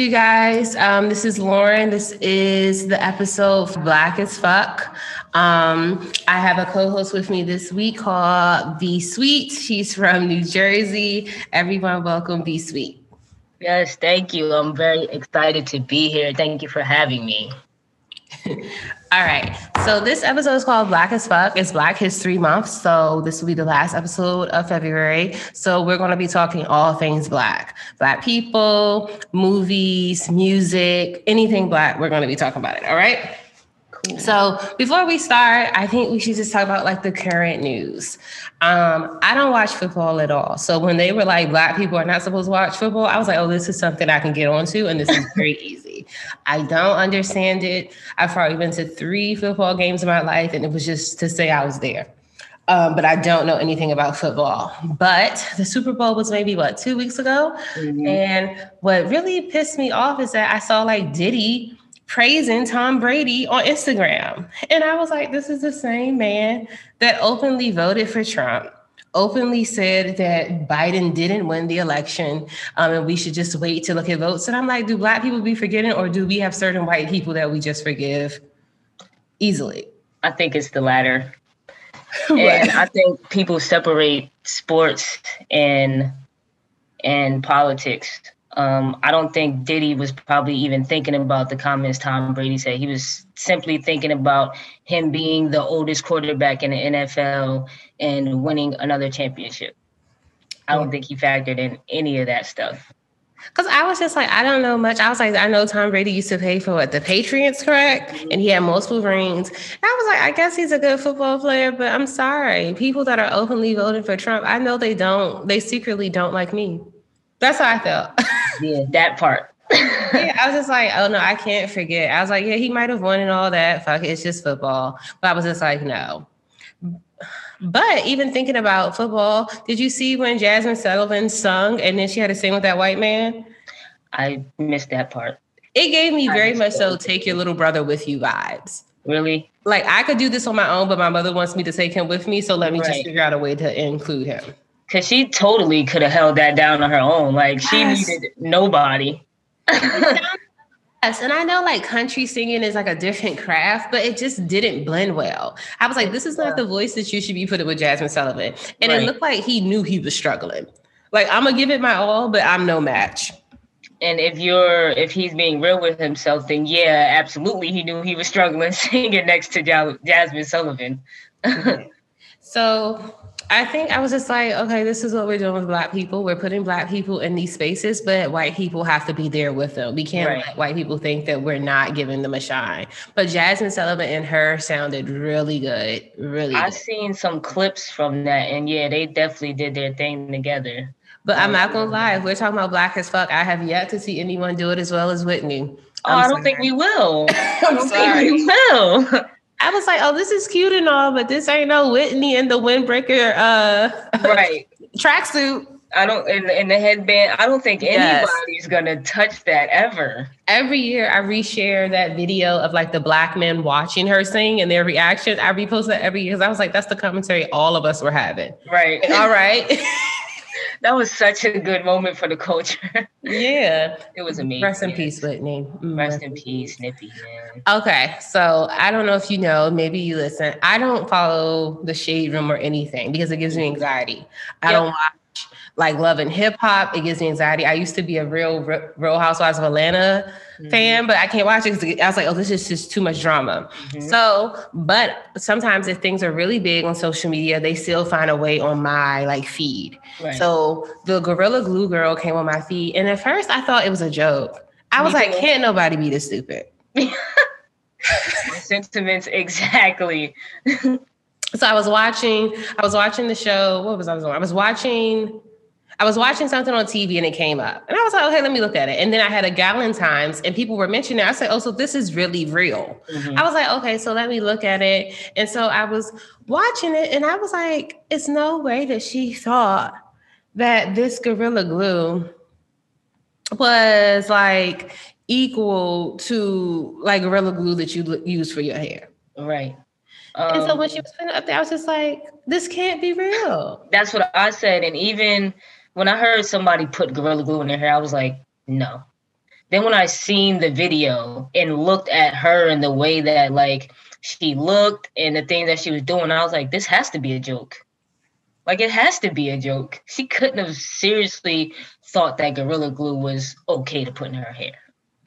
You guys. Um, this is Lauren. This is the episode Black as Fuck. Um, I have a co-host with me this week called B Sweet. She's from New Jersey. Everyone, welcome B Sweet. Yes, thank you. I'm very excited to be here. Thank you for having me. All right. So this episode is called Black as Fuck. It's Black History Month. So this will be the last episode of February. So we're going to be talking all things Black. Black people, movies, music, anything Black. We're going to be talking about it. All right. Cool. So before we start, I think we should just talk about like the current news. Um, I don't watch football at all. So when they were like black people are not supposed to watch football, I was like, oh, this is something I can get onto, and this is very easy. I don't understand it. I've probably been to three football games in my life, and it was just to say I was there. Um, but I don't know anything about football. But the Super Bowl was maybe what two weeks ago, mm-hmm. and what really pissed me off is that I saw like Diddy praising Tom Brady on Instagram. And I was like, this is the same man that openly voted for Trump, openly said that Biden didn't win the election um, and we should just wait to look at votes. And I'm like, do Black people be forgetting or do we have certain white people that we just forgive easily? I think it's the latter. and I think people separate sports and and politics um, I don't think Diddy was probably even thinking about the comments Tom Brady said. He was simply thinking about him being the oldest quarterback in the NFL and winning another championship. I don't think he factored in any of that stuff. Cause I was just like, I don't know much. I was like, I know Tom Brady used to pay for what the Patriots, correct? Mm-hmm. And he had multiple rings. And I was like, I guess he's a good football player, but I'm sorry. People that are openly voting for Trump, I know they don't, they secretly don't like me. That's how I felt. yeah, that part. yeah, I was just like, oh no, I can't forget. I was like, yeah, he might have won and all that. Fuck, it's just football. But I was just like, no. But even thinking about football, did you see when Jazmine Sullivan sung and then she had to sing with that white man? I missed that part. It gave me very much so take your little brother with you vibes. Really? Like I could do this on my own, but my mother wants me to take him with me. So let me right. just figure out a way to include him. Cause she totally could have held that down on her own. Like she yes. needed nobody. Yes, and I know like country singing is like a different craft, but it just didn't blend well. I was like, this is not the voice that you should be putting with Jazmine Sullivan. And right. it looked like he knew he was struggling. Like, I'm gonna give it my all, but I'm no match. And if you're if he's being real with himself, then yeah, absolutely, he knew he was struggling singing next to Jazmine Sullivan. so I think I was just like, okay, this is what we're doing with Black people. We're putting Black people in these spaces, but white people have to be there with them. We can't right. let white people think that we're not giving them a shine. But Jazmine Sullivan and her sounded really good. Really I've seen some clips from that, and yeah, they definitely did their thing together. But I'm not gonna um, lie, if we're talking about black as fuck, I have yet to see anyone do it as well as Whitney. Oh, I don't think we will. I don't think we will. I was like, oh, this is cute and all, but this ain't no Whitney and the windbreaker uh right tracksuit. I don't in, in the headband. I don't think yes. anybody's gonna touch that ever. Every year I reshare that video of like the black men watching her sing and their reaction. I repost that every year because I was like, that's the commentary all of us were having. Right. all right. that was such a good moment for the culture. Yeah. It was amazing. Rest in peace, Whitney. Mm, rest, in peace, Nippy. Okay. So I don't know if you know, maybe you listen. I don't follow the shade room or anything because it gives me anxiety. I don't watch like love and hip hop. It gives me anxiety. I used to be a real Real Housewives of Atlanta mm-hmm. fan, but I can't watch it because I was like, oh, this is just too much drama. Mm-hmm. So, but sometimes if things are really big on social media, they still find a way on my like feed. Right. So the Gorilla Glue girl came on my feed, and at first I thought it was a joke. I was Me like, too. can't nobody be this stupid. sentiments exactly. so I was watching. I was watching the show. What was I was I was watching I was watching something on TV and it came up. And I was like, okay, let me look at it. And then I had a Gallon Times and people were mentioning it. I said, oh, so this is really real. Mm-hmm. I was like, okay, so let me look at it. And so I was watching it and I was like, it's no way that she thought that this Gorilla Glue was like equal to like Gorilla Glue that you use for your hair. Right. Um, and so when she um, was putting it up there, I was just like, this can't be real. That's what I said. And even when I heard somebody put Gorilla Glue in their hair, I was like, no. then when I seen the video and looked at her and the way that like she looked and the things that she was doing, I was like, this has to be a joke. Like it has to be a joke. She couldn't have seriously thought that Gorilla Glue was okay to put in her hair.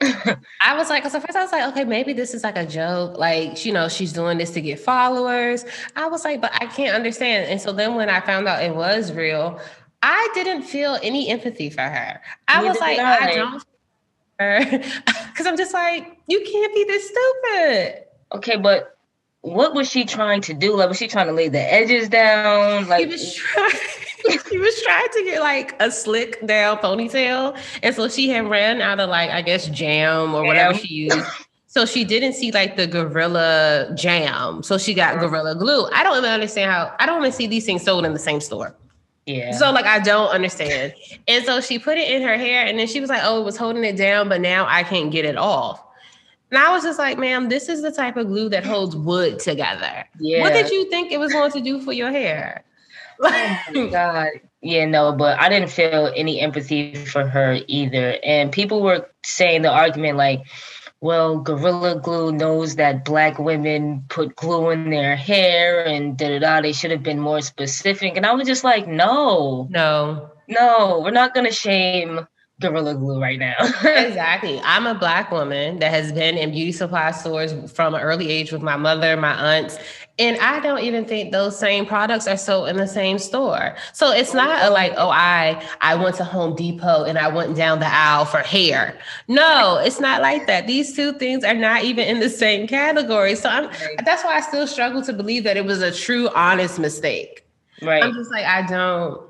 I was like, because at first I was like, okay, maybe this is like a joke. Like, you know, she's doing this to get followers. I was like, but I can't understand. And so then when I found out it was real, I didn't feel any empathy for her. I was like, I. I don't because I'm just like, you can't be this stupid. Okay, but what was she trying to do? Like, was she trying to lay the edges down? Like, she was trying. she was trying to get like a slick down ponytail, and so she had ran out of like I guess jam or whatever she used. So she didn't see like the gorilla jam. So she got uh-huh. gorilla glue. I don't even understand how I don't even see these things sold in the same store. Yeah. So like I don't understand. And so she put it in her hair and then she was like, "Oh, it was holding it down, but now I can't get it off." And I was just like, "Ma'am, this is the type of glue that holds wood together. Yeah. What did you think it was going to do for your hair?" oh my god. Yeah, no, but I didn't feel any empathy for her either. And people were saying the argument like, well, Gorilla Glue knows that black women put glue in their hair and da da da. They should have been more specific. And I was just like, no, no, no, we're not gonna shame Gorilla Glue right now. exactly. I'm a black woman that has been in beauty supply stores from an early age with my mother, my aunts, and I don't even think those same products are sold in the same store. So it's not a like, oh, I I went to Home Depot and I went down the aisle for hair. No, it's not like that. These two things are not even in the same category. So I'm that's why I still struggle to believe that it was a true honest mistake. Right. I'm just like, I don't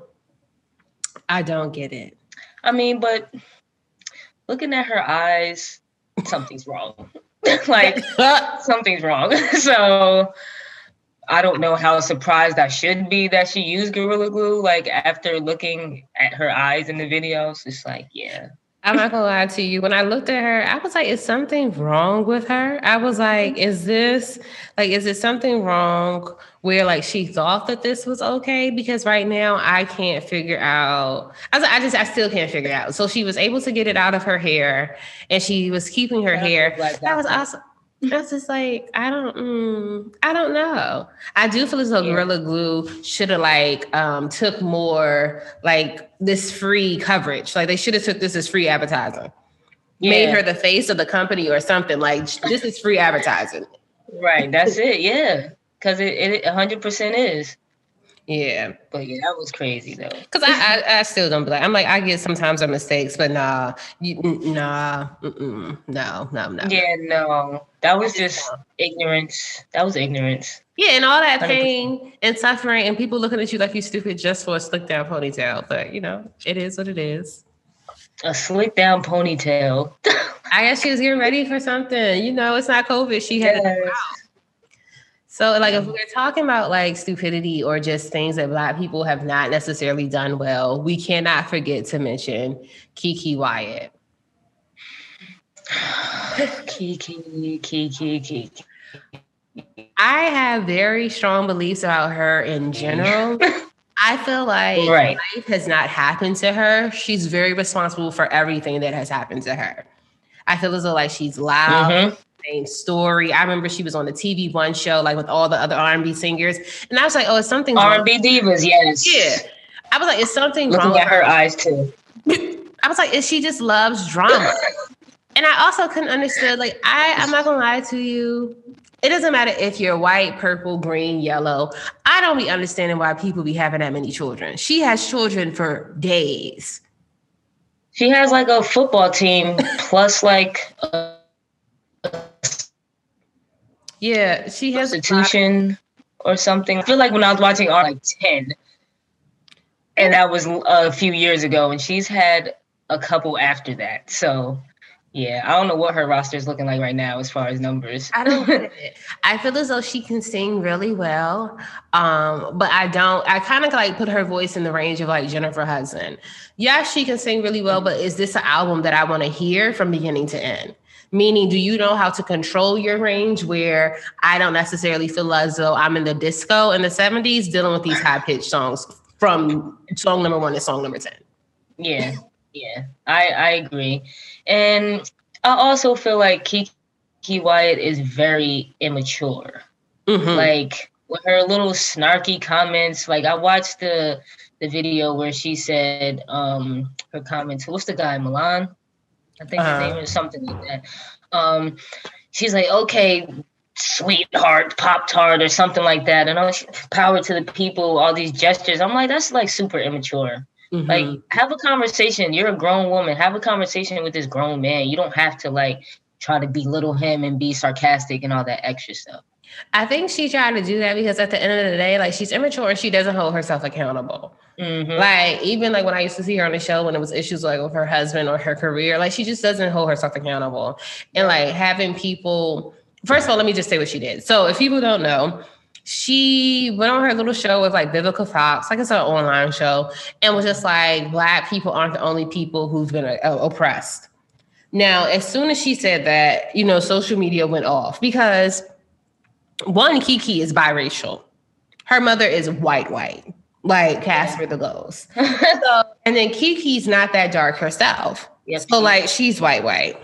I don't get it. I mean, but looking at her eyes, something's wrong. like something's wrong. so I don't know how surprised I should be that she used Gorilla Glue. Like after looking at her eyes in the videos, it's like, yeah. I'm not gonna lie to you. When I looked at her, I was like, is something wrong with her? I was like, mm-hmm. is this like, is it something wrong where like she thought that this was okay? Because right now I can't figure out. I, was, I just, I still can't figure out. So she was able to get it out of her hair and she was keeping her hair. That was awesome. I was just like, I don't, mm, I don't know. I do feel as though yeah. Gorilla Glue should have like um took more like this free coverage. Like they should have took this as free advertising. Yeah. Made her the face of the company or something. Like this is free advertising. Right. That's it. Yeah. Because it, it 100% is. Yeah. But yeah, that was crazy though. Cause I, I, I still don't believe. I'm like I get sometimes are mistakes, but nah, you, nah, no, no, no. Yeah, no, that was just ignorance. That was ignorance. Yeah, and all that 100%. pain and suffering, and people looking at you like you stupid just for a slick down ponytail. But you know, it is what it is. A slick down ponytail. I guess she was getting ready for something. You know, it's not COVID. She had yes. So, like, if we're talking about like stupidity or just things that Black people have not necessarily done well, we cannot forget to mention Kiki Wyatt. Keke, Kiki, Keke. I have very strong beliefs about her in general. I feel like right. life has not happened to her. She's very responsible for everything that has happened to her. I feel as though like she's loud. Mm-hmm same story. I remember she was on the TV one show, like with all the other R&B singers, and I was like, oh, it's something R&B divas, yes. Yeah, I was like, it's something looking wrong at her eyes too. I was like, is she just loves drama? and I also couldn't understand. Like, I, I'm not gonna lie to you. It doesn't matter if you're white, purple, green, yellow. I don't be understanding why people be having that many children. She has children for days. She has like a football team plus like a yeah, she has Constitution or something. I feel like when I was watching R like 10, and that was a few years ago, and she's had a couple after that. So yeah, I don't know what her roster is looking like right now as far as numbers. I don't get it. I feel as though she can sing really well, um, but I don't. I kind of like put her voice in the range of like Jennifer Hudson. Yeah, she can sing really well, but is this an album that I want to hear from beginning to end? Meaning, do you know how to control your range where I don't necessarily feel as though I'm in the disco in the 70s dealing with these high pitched songs from song number one to song number 10? Yeah, yeah, I, I agree. And I also feel like Keke Wyatt is very immature. Mm-hmm. Like with her little snarky comments. Like I watched the the video where she said um her comments. What's the guy? Milan? I think uh-huh. his name is something like that. Um, she's like, okay, sweetheart, pop tart, or something like that. And all power to the people, all these gestures. I'm like, that's like super immature. Mm-hmm. Like, have a conversation. You're a grown woman. Have a conversation with this grown man. You don't have to like try to belittle him and be sarcastic and all that extra stuff. I think she tried to do that because at the end of the day, like she's immature and she doesn't hold herself accountable. Mm-hmm. Like even like when I used to see her on the show when it was issues like with her husband or her career, like she just doesn't hold herself accountable. And like having people, first of all, let me just say what she did. So if people don't know, she went on her little show with like Vivica Fox, like it's an online show, and was just like, Black people aren't the only people who've been uh, oppressed. Now, as soon as she said that, you know, social media went off because one, Kiki is biracial. Her mother is white, white, like Casper the Ghost. so, and then Kiki's not that dark herself. Yes, so, like, she's white, white.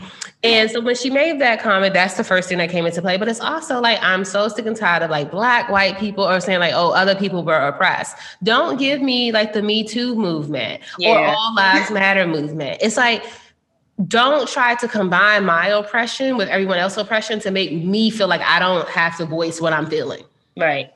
And so when she made that comment, that's the first thing that came into play. But it's also like I'm so sick and tired of like black white people are saying like, oh, other people were oppressed. Don't give me like the Me Too movement yeah. or All Lives Matter movement. It's like don't try to combine my oppression with everyone else's oppression to make me feel like I don't have to voice what I'm feeling. Right.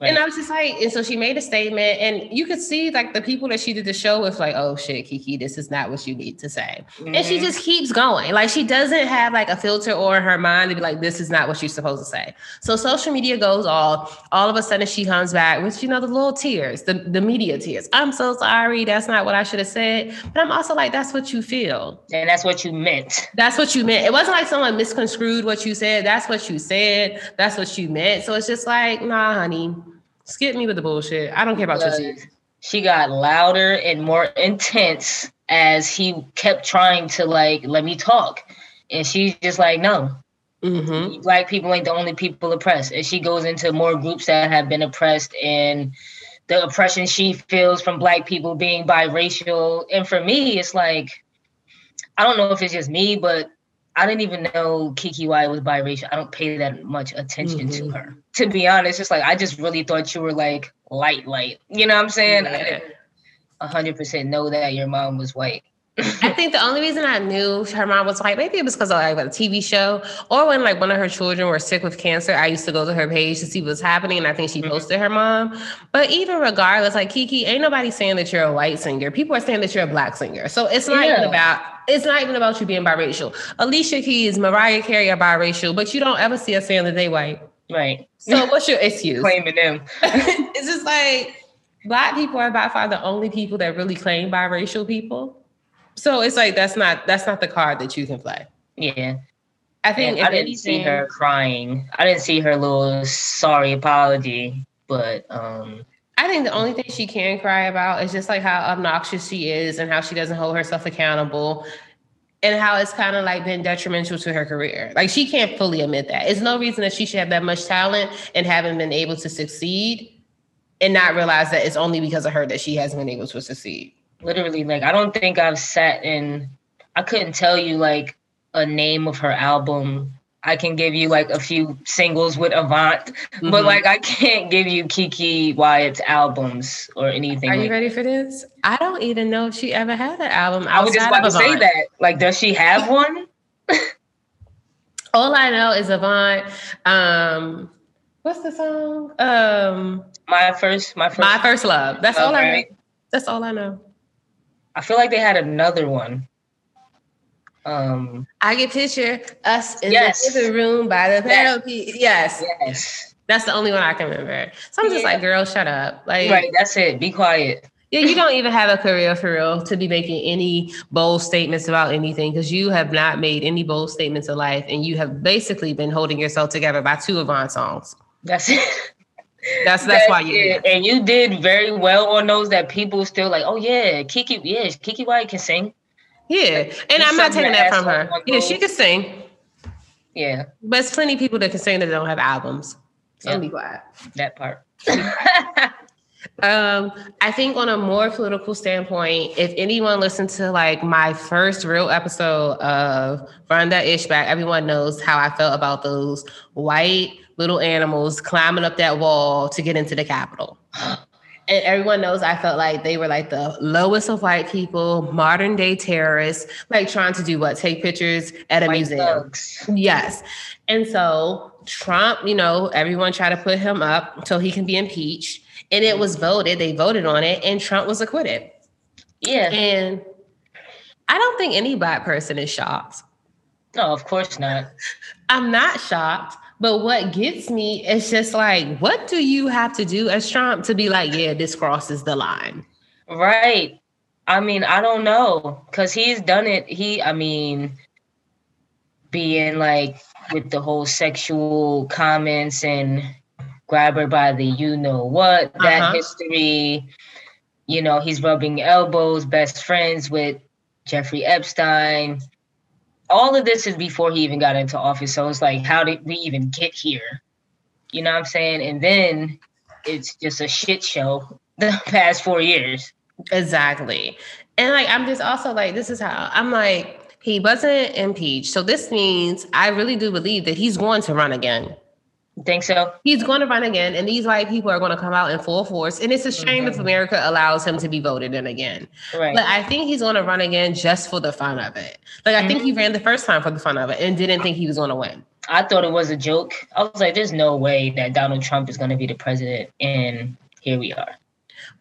Right. And I was just like, and so she made a statement, and you could see like the people that she did the show with, like, oh shit, Kiki, this is not what you need to say. Mm-hmm. And she mm-hmm. just keeps going. Like she doesn't have like a filter or her mind to be like, this is not what you're supposed to say. So social media goes off. All of a sudden she comes back with, you know, the little tears, the, the media tears. I'm so sorry. That's not what I should have said. But I'm also like, that's what you feel. And that's what you meant. That's what you meant. It wasn't like someone misconstrued what you said. That's what you said. That's what you meant. So it's just like, nah, honey Skip me with the bullshit. I don't care about your teeth. She got louder and more intense as he kept trying to like let me talk, and she's just like, no. Mm-hmm. Black people ain't the only people oppressed, and she goes into more groups that have been oppressed and the oppression she feels from black people being biracial. And for me, it's like I don't know if it's just me, but I didn't even know Keke Wyatt was biracial. I don't pay that much attention mm-hmm. to her. To be honest, it's like I just really thought you were like light, light. You know what I'm saying? Yeah. I didn't 100% know that your mom was white. I think the only reason I knew her mom was white, maybe it was because of like a TV show, or when like one of her children were sick with cancer. I used to go to her page to see what's happening, and I think she mm-hmm. posted her mom. But even regardless, like Kiki, ain't nobody saying that you're a white singer. People are saying that you're a black singer. So it's not yeah. even about it's not even about you being biracial. Alicia Keys, Mariah Carey are biracial, but you don't ever see us saying that they white. Right. So what's your excuse? Claiming them. it's just like black people are by far the only people that really claim biracial people. So it's like that's not that's not the card that you can play. Yeah. I think I didn't anything, see her crying. I didn't see her little sorry apology, but um I think the only thing she can cry about is just like how obnoxious she is and how she doesn't hold herself accountable and how it's kind of like been detrimental to her career. Like she can't fully admit that. It's no reason that she should have that much talent and haven't been able to succeed and not realize that it's only because of her that she hasn't been able to succeed literally like I don't think I've sat in I couldn't tell you like a name of her album. I can give you like a few singles with Avant, mm-hmm. but like I can't give you Kiki Wyatt's albums or anything. Are like you ready for this? I don't even know if she ever had an album. I was just about to say that. Like, does she have one? All I know is Avant. Um, what's the song? Um, my first, my first, my first love. That's all I know. That's all I know. I feel like they had another one. Um, I can picture us in yes. the living room by the piano. Yes. Yes. That's the only one I can remember. So I'm just yeah. like, girl, shut up. Like, right. That's it. Be quiet. Yeah, you don't even have a career for real to be making any bold statements about anything because you have not made any bold statements in life and you have basically been holding yourself together by two Avant songs. That's it. That's that's, why you and you did very well on those that people still like. Oh yeah, Kiki, yeah, Kiki Wyatt can sing. Yeah, like, and I'm not taking that from her. Yeah, she can sing. Yeah, but it's plenty of people that can sing that don't have albums. So yeah. be quiet. That part. Um, I think on a more political standpoint, if anyone listened to like my first real episode of Run That Ish Back, everyone knows how I felt about those white little animals climbing up that wall to get into the Capitol. And everyone knows I felt like they were like the lowest of white people, modern day terrorists, like trying to do what? Take pictures at a white museum. Thugs. Yes. And so Trump, you know, everyone tried to put him up so he can be impeached. And it was voted, they voted on it, and Trump was acquitted. Yeah. And I don't think any black person is shocked. No, of course not. I'm not shocked but what gets me is just like, what do you have to do as Trump to be like, yeah, this crosses the line? Right. I mean, I don't know. Cause he's done it. He, I mean, being like with the whole sexual comments and grab her by the you know what, that uh-huh. history. You know, he's rubbing elbows, best friends with Jeffrey Epstein all of this is before he even got into office. So it's like, how did we even get here? You know what I'm saying? And then it's just a shit show the past four years. Exactly. And like, I'm just also like, this is how I'm like, he wasn't impeached. So this means I really do believe that he's going to run again. Think so? He's going to run again, and these white people are going to come out in full force. And it's a shame mm-hmm. if America allows him to be voted in again. Right. But I think he's going to run again just for the fun of it. Like I mm-hmm. think he mm-hmm. ran the first time for the fun of it and didn't think he was going to win. I thought it was a joke. I was like, "There's no way that Donald Trump is going to be the president," and here we are.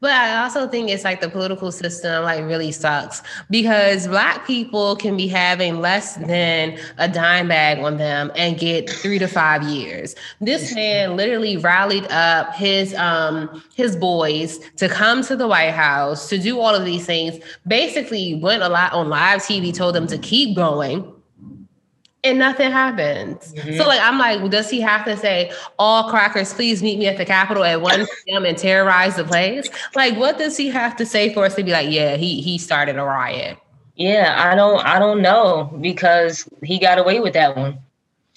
But I also think it's like the political system like really sucks because black people can be having less than a dime bag on them and get three to five years. This man literally rallied up his um his boys to come to the White House to do all of these things. Basically, went a lot on live TV, told them to keep going and nothing happens. Mm-hmm. So like I'm like, does he have to say, all crackers, please meet me at the Capitol at 1 p.m. and terrorize the place? Like, what does he have to say for us to be like, yeah, he he started a riot? Yeah, I don't I don't know because he got away with that one.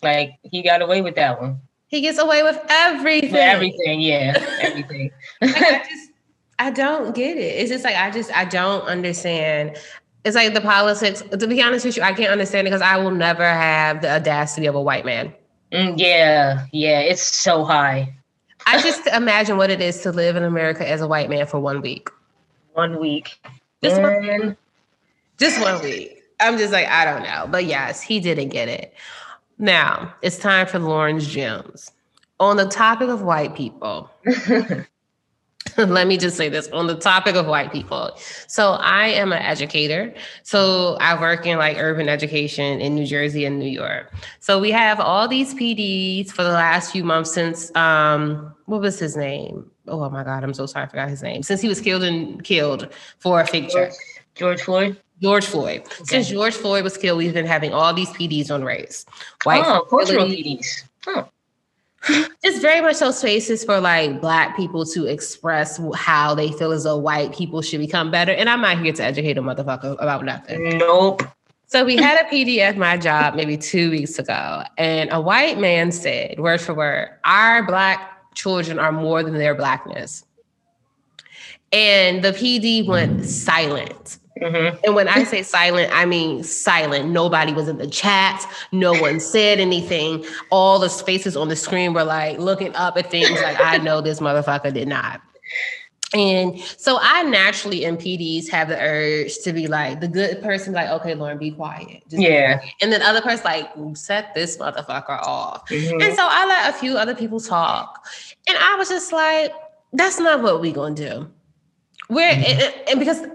Like he got away with that one. He gets away with everything. Everything, yeah, everything. like, I just I don't get it. It's just like I just I don't understand it's like the politics. To be honest with you, I can't understand it because I will never have the audacity of a white man. Mm, yeah, yeah, it's so high. I just imagine what it is to live in America as a white man for one week. One week. Just one, just one week. I'm just like, I don't know. But yes, he didn't get it. Now it's time for Lauren's Gems. On the topic of white people, let me just say this on the topic of white people. So I am an educator. So I work in like urban education in New Jersey and New York. So we have all these PDs for the last few months since um what was his name? Oh my God, I'm so sorry, I forgot his name. Since he was killed and killed for a fake check. George Floyd. George Floyd. Okay. Since George Floyd was killed, we've been having all these PDs on race. White oh, cultural PDs. Oh it's very much those spaces for like black people to express how they feel as though white people should become better. And I'm not here to educate a motherfucker about nothing. Nope. So we had a PDF, my job maybe two weeks ago, and a white man said, word for word, our black children are more than their blackness. And the PD went silent Mm-hmm. And when I say silent, I mean silent. Nobody was in the chat. No one said anything. All the faces on the screen were like looking up at things like, I know this motherfucker did not. And so I naturally in PDs have the urge to be like the good person, like, okay, Lauren, be quiet. Just yeah. Quiet. And then other person like, set this motherfucker off. Mm-hmm. And so I let a few other people talk. And I was just like, that's not what we gonna do. We're mm-hmm. and, and because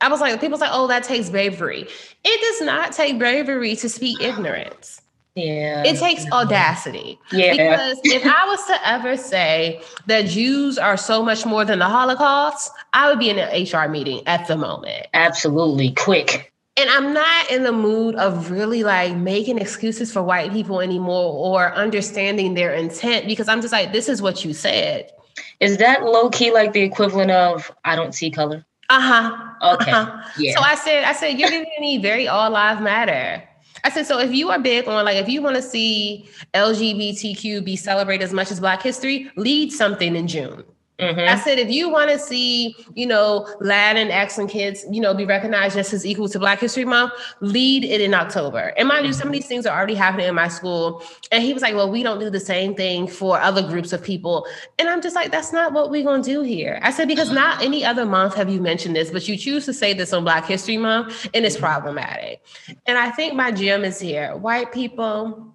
I was like, people say, oh, that takes bravery. It does not take bravery to speak ignorance. Yeah. It takes audacity. Yeah. Because if I was to ever say that Jews are so much more than the Holocaust, I would be in an HR meeting at the moment. Absolutely. Quick. And I'm not in the mood of really like making excuses for white people anymore or understanding their intent because I'm just like, this is what you said. Is that low key like the equivalent of I don't see color? Uh-huh. Okay. Uh-huh. Yeah. So I said, I said, you're giving me very all lives matter. I said, so if you are big on like if you want to see LGBTQ be celebrated as much as Black History, lead something in June. Mm-hmm. I said, if you want to see, you know, Latinx kids, you know, be recognized just as equal to Black History Month, lead it in October. And mind you, some of mm-hmm. these things are already happening in my school. And he was like, well, we don't do the same thing for other groups of people. And I'm just like, that's not what we're going to do here. I said, because not mm-hmm. any other month have you mentioned this, but you choose to say this on Black History Month, and it's mm-hmm. problematic. And I think my gem is here. White people,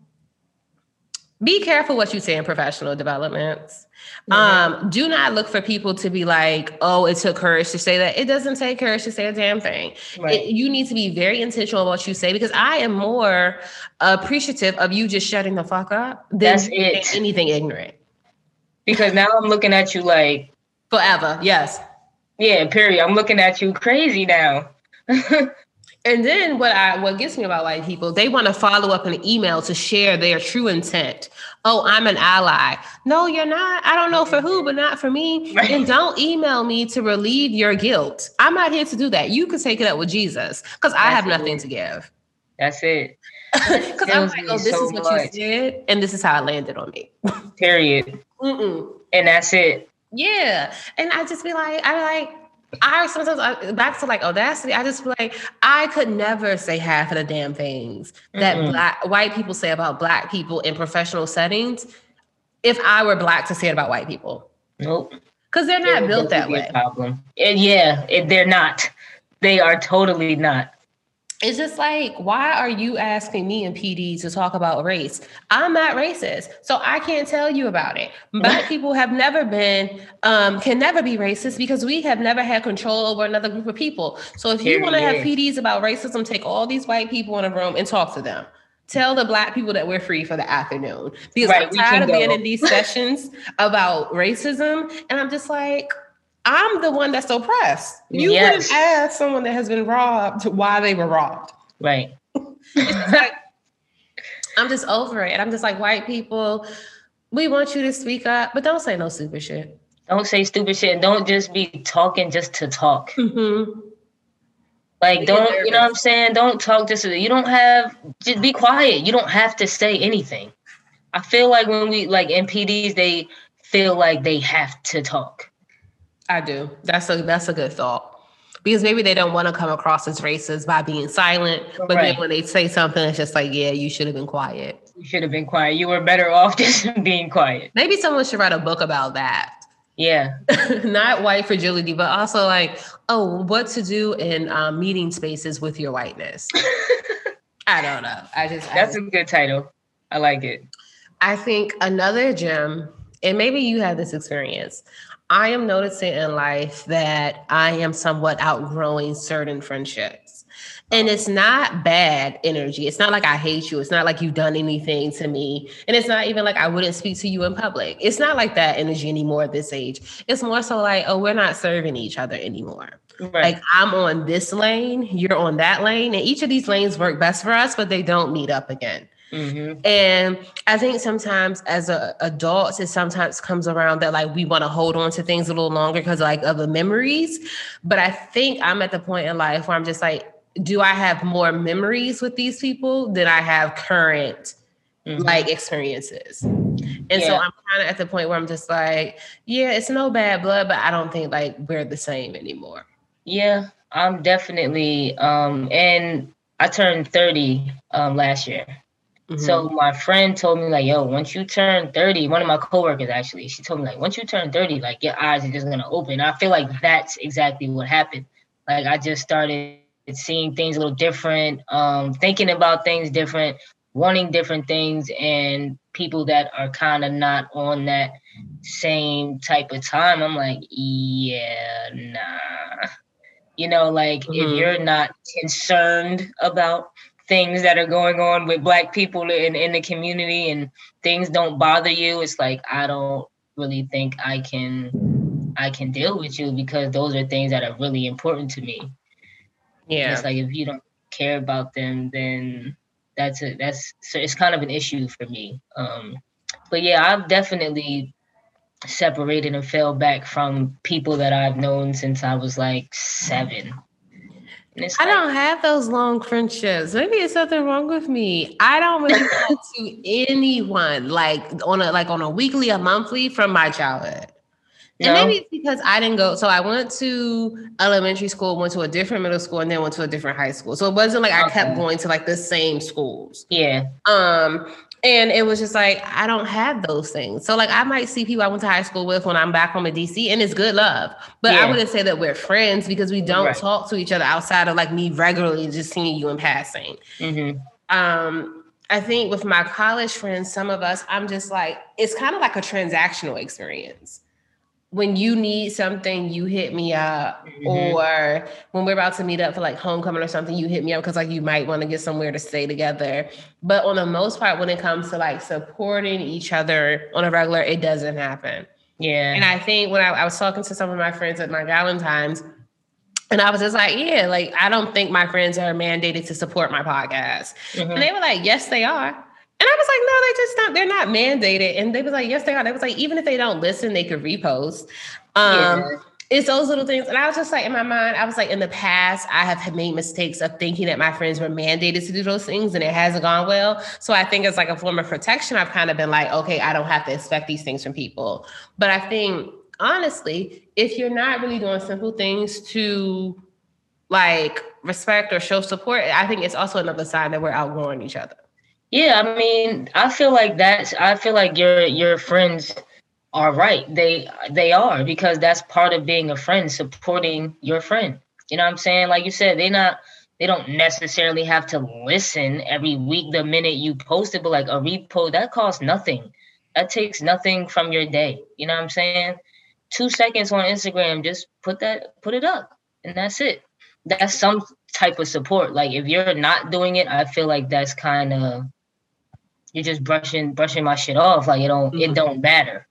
be careful what you say in professional developments. Mm-hmm. Um, do not look for people to be like, oh, it took courage to say that. It doesn't take courage to say a damn thing. Right. It, you need to be very intentional about what you say because I am more appreciative of you just shutting the fuck up than anything ignorant. Because now I'm looking at you like forever. Yes. Yeah, period. I'm looking at you crazy now. And then what I what gets me about white people, they want to follow up an email to share their true intent. Oh, I'm an ally. No, you're not. I don't know for who, but not for me. Right. And don't email me to relieve your guilt. I'm not here to do that. You can take it up with Jesus because I have nothing it. to give. That's it. Because I'm like, oh, this so is what much. you did, and this is how it landed on me. Period. Mm-mm. And that's it. Yeah, and I just be like, I like I sometimes I, back to like audacity. I just feel like I could never say half of the damn things that mm black white people say about black people in professional settings. If I were black to say it about white people, nope, because they're not built that way. Problem. And yeah, it, they're not. They are totally not it's just like, why are you asking me and PD to talk about race? I'm not racist, so I can't tell you about it. Black people have never been, um, can never be racist because we have never had control over another group of people. So if you want to have PDs about racism, take all these white people in a room and talk to them. Tell the black people that we're free for the afternoon because right, I'm tired of being in these sessions about racism, and I'm just like, I'm the one that's oppressed. You yes. wouldn't ask someone that has been robbed why they were robbed. Right. like, I'm just over it. I'm just like, white people, we want you to speak up, but don't say no stupid shit. Don't say stupid shit. Don't just be talking just to talk. Mm-hmm. Like, don't, you know what I'm saying? Don't talk just, you don't have, just be quiet. You don't have to say anything. I feel like when we, like MPDs, they feel like they have to talk. I do. That's a that's a good thought. Because maybe they don't want to come across as racist by being silent, but right. then when they say something, it's just like, yeah, you should have been quiet. You should have been quiet. You were better off just being quiet. Maybe someone should write a book about that. Yeah. Not white fragility, but also like, oh, what to do in um, meeting spaces with your whiteness. I don't know. I just that's I a good title. I like it. I think another gem, and maybe you have this experience. I am noticing in life that I am somewhat outgrowing certain friendships. And it's not bad energy. It's not like I hate you. It's not like you've done anything to me. And it's not even like I wouldn't speak to you in public. It's not like that energy anymore at this age. It's more so like, oh, we're not serving each other anymore. Right. Like I'm on this lane, you're on that lane. And each of these lanes work best for us, but they don't meet up again. Mm-hmm. And I think sometimes as a adults, it sometimes comes around that like we want to hold on to things a little longer because like of the memories. But I think I'm at the point in life where I'm just like, do I have more memories with these people than I have current mm-hmm. like experiences? And yeah. so I'm kind of at the point where I'm just like, yeah, it's no bad blood, but I don't think like we're the same anymore. Yeah, I'm definitely um and I turned 30 um last year. Mm-hmm. So my friend told me like, yo, once you turn 30, one of my coworkers actually, she told me like, once you turn 30, like your eyes are just gonna open. I feel like that's exactly what happened. Like I just started seeing things a little different, um, thinking about things different, wanting different things, and people that are kind of not on that same type of time. I'm like, yeah, nah. You know, like mm-hmm. if you're not concerned about things that are going on with black people in, in the community and things don't bother you it's like i don't really think i can i can deal with you because those are things that are really important to me. Yeah it's like if you don't care about them then that's a that's so it's kind of an issue for me. Um but yeah i've definitely separated and fell back from people that i've known since i was like seven I don't have those long friendships. Maybe it's something wrong with me. I don't really talk to anyone like on a like on a weekly, a monthly from my childhood. And maybe it's because I didn't go. So I went to elementary school, went to a different middle school, and then went to a different high school. So it wasn't like I kept going to like the same schools. Yeah. Um, and it was just like I don't have those things. So like I might see people I went to high school with when I'm back home in DC, and it's good love. But yeah. I wouldn't say that we're friends because we don't right. talk to each other outside of like me regularly just seeing you in passing. Mm-hmm. Um, I think with my college friends, some of us, I'm just like it's kind of like a transactional experience when you need something, you hit me up, mm-hmm. or when we're about to meet up for like homecoming or something, you hit me up because like you might want to get somewhere to stay together. But on the most part, when it comes to like supporting each other on a regular, it doesn't happen. Yeah. And I think when I, I was talking to some of my friends at my Valentine's, and I was just like, yeah, like I don't think my friends are mandated to support my podcast. Mm-hmm. And they were like, yes, they are. And I was like, no, they just not, they're not mandated. And they was like, yes, they are. They was like, even if they don't listen, they could repost. Um, yeah. It's those little things. And I was just like, in my mind, I was like, in the past, I have made mistakes of thinking that my friends were mandated to do those things and it hasn't gone well. So I think it's like a form of protection. I've kind of been like, okay, I don't have to expect these things from people. But I think, honestly, if you're not really doing simple things to like respect or show support, I think it's also another sign that we're outgrowing each other. Yeah, I mean, I feel like that's I feel like your your friends are right. They they are because that's part of being a friend, supporting your friend. You know what I'm saying? Like you said, they not they don't necessarily have to listen every week the minute you post it, but like a repo that costs nothing. That takes nothing from your day. You know what I'm saying? Two seconds on Instagram, just put that put it up, and that's it. That's some type of support. Like if you're not doing it, I feel like that's kind of you're just brushing brushing my shit off. Like it don't mm-hmm. it don't matter.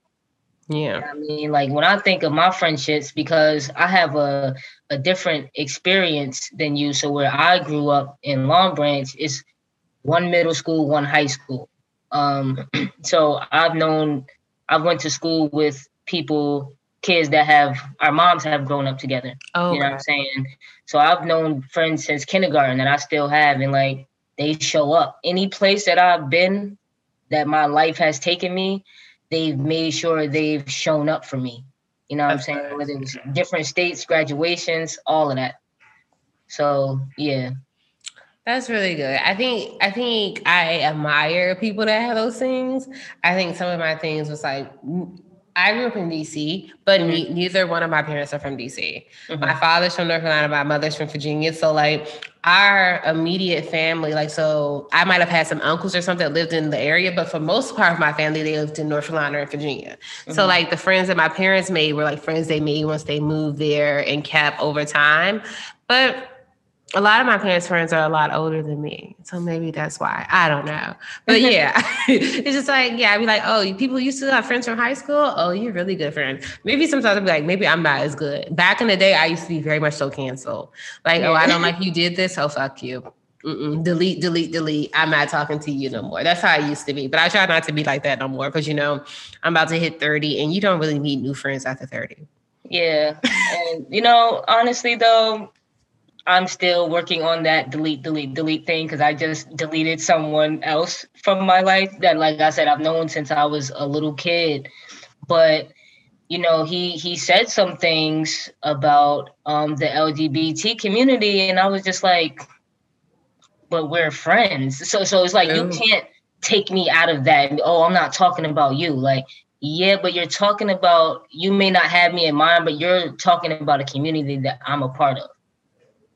Yeah. I mean, like when I think of my friendships, because I have a a different experience than you. So where I grew up in Long Branch is one middle school, one high school. Um, so I've known I've went to school with people, kids that have our moms have grown up together. Oh, you know what I'm saying? So I've known friends since kindergarten that I still have, and like they show up. Any place that I've been that my life has taken me, they've made sure they've shown up for me. You know what I'm saying? Whether it's different states, graduations, all of that. So yeah. That's really good. I think I think I admire people that have those things. I think some of my things was like I grew up in DC, but mm-hmm. ne- neither one of my parents are from DC. Mm-hmm. My father's from North Carolina, my mother's from Virginia. So like our immediate family, like so I might have had some uncles or something that lived in the area, but for most part of my family, they lived in North Carolina or Virginia. Mm-hmm. So like the friends that my parents made were like friends they made once they moved there and kept over time. But a lot of my parents' friends are a lot older than me. So maybe that's why. I don't know. But yeah, it's just like, yeah, I'd be like, oh, people used to have friends from high school. Oh, you're really good friends. Maybe sometimes I'd be like, maybe I'm not as good. Back in the day, I used to be very much so canceled. Like, yeah. oh, I don't like you did this. Oh, fuck you. Mm-mm. delete, delete, delete. I'm not talking to you no more. That's how I used to be. But I try not to be like that no more because, you know, I'm about to hit 30 and you don't really need new friends after 30. Yeah. and, you know, honestly, though, I'm still working on that delete, delete, delete thing because I just deleted someone else from my life that, like I said, I've known since I was a little kid. But you know, he he said some things about um, the LGBT community, and I was just like, "But we're friends." So so it's like you can't take me out of that. Oh, I'm not talking about you. Like, yeah, but you're talking about you may not have me in mind, but you're talking about a community that I'm a part of.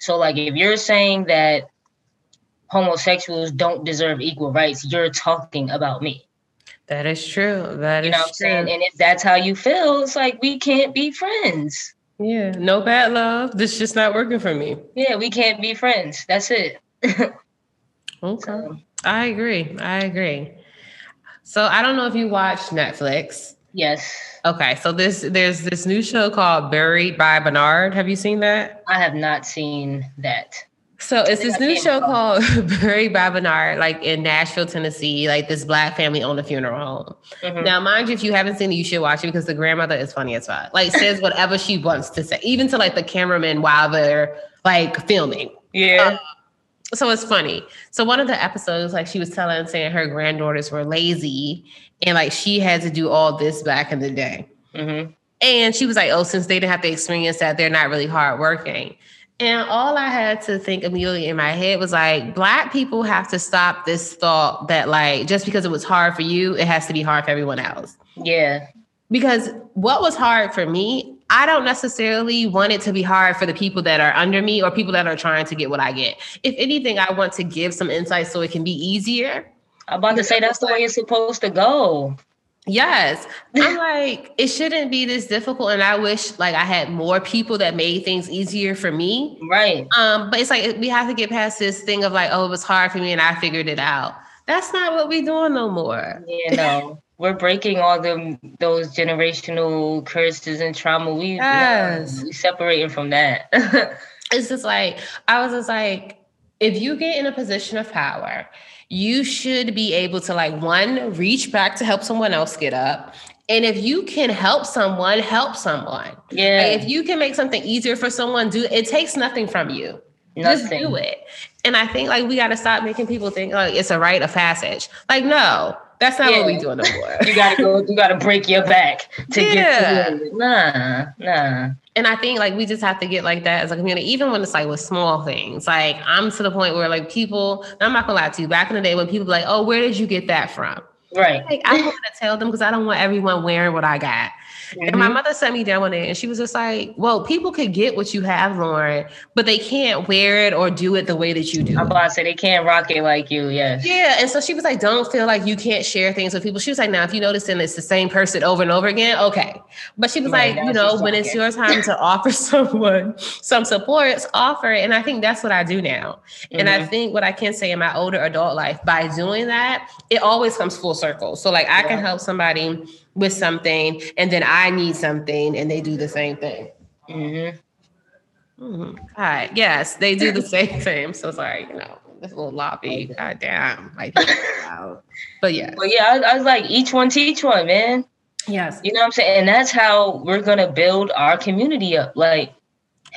So, like, if you're saying that homosexuals don't deserve equal rights, you're talking about me. That is true. That you know what I'm saying? And if that's how you feel, it's like we can't be friends. Yeah, no bad love. This just not working for me. Yeah, we can't be friends. That's it. okay. So. I agree. I agree. So I don't know if you watch Netflix. Yes. Okay, so this there's this new show called Buried by Bernard. Have you seen that? I have not seen that. So it's this new show called Buried by Bernard, like in Nashville, Tennessee. Like this black family owned a funeral home. Mm-hmm. Now, mind you, if you haven't seen it, you should watch it because the grandmother is funny as fuck. Like says whatever she wants to say, even to like the cameraman while they're like filming. Yeah. Um, so it's funny. So one of the episodes, like she was telling, saying her granddaughters were lazy and like she had to do all this back in the day. Mm-hmm. And she was like, oh, since they didn't have to experience that, they're not really hardworking. And all I had to think immediately in my head was like, Black people have to stop this thought that, like, just because it was hard for you, it has to be hard for everyone else. Yeah. Because what was hard for me, I don't necessarily want it to be hard for the people that are under me or people that are trying to get what I get. If anything, I want to give some insight so it can be easier. I'm about to say that's the way it's supposed to go. Yes. I'm like, it shouldn't be this difficult. And I wish like I had more people that made things easier for me. Right. Um, but it's like we have to get past this thing of like, oh, it was hard for me and I figured it out. That's not what we're doing no more. Yeah, no. We're breaking all the those generational curses and trauma. We yes. we separating from that. it's just like I was just like, if you get in a position of power you should be able to like one reach back to help someone else get up and if you can help someone help someone yeah like if you can make something easier for someone do it takes nothing from you nothing. just do it and i think like we got to stop making people think like it's a rite of passage like no that's not yeah. what we do no more. you gotta go. You gotta break your back to yeah. get to it. Nah, nah. And I think like we just have to get like that as a community, even when it's like with small things. Like I'm to the point where like people, I'm not gonna lie to you, back in the day when people like, oh, where did you get that from? Right. Like I don't want to tell them because I don't want everyone wearing what I got. Mm-hmm. And my mm-hmm. mother sat me down one day and she was just like, Well, people could get what you have, Lauren, but they can't wear it or do it the way that you do. I'm about to say they can't rock it like you, yes. Yeah. And so she was like, Don't feel like you can't share things with people. She was like, Now, if you notice and it's the same person over and over again, okay. But she was right, like, you know, when it's your time to offer someone some supports, offer it. And I think that's what I do now. Mm-hmm. And I mm-hmm. think what I can say in my older adult life, by doing that, it always comes full circle. So like I yeah. can help somebody with something and then I need something and they do the same thing. Mm-hmm. Mm-hmm. All right. Yes, they do the same thing. I'm so sorry. You know, this little lobby. God damn. Like, but yeah. But yeah, I, I was like, each one teach one, man. Yes. You know what I'm saying? And that's how we're gonna build our community up. Like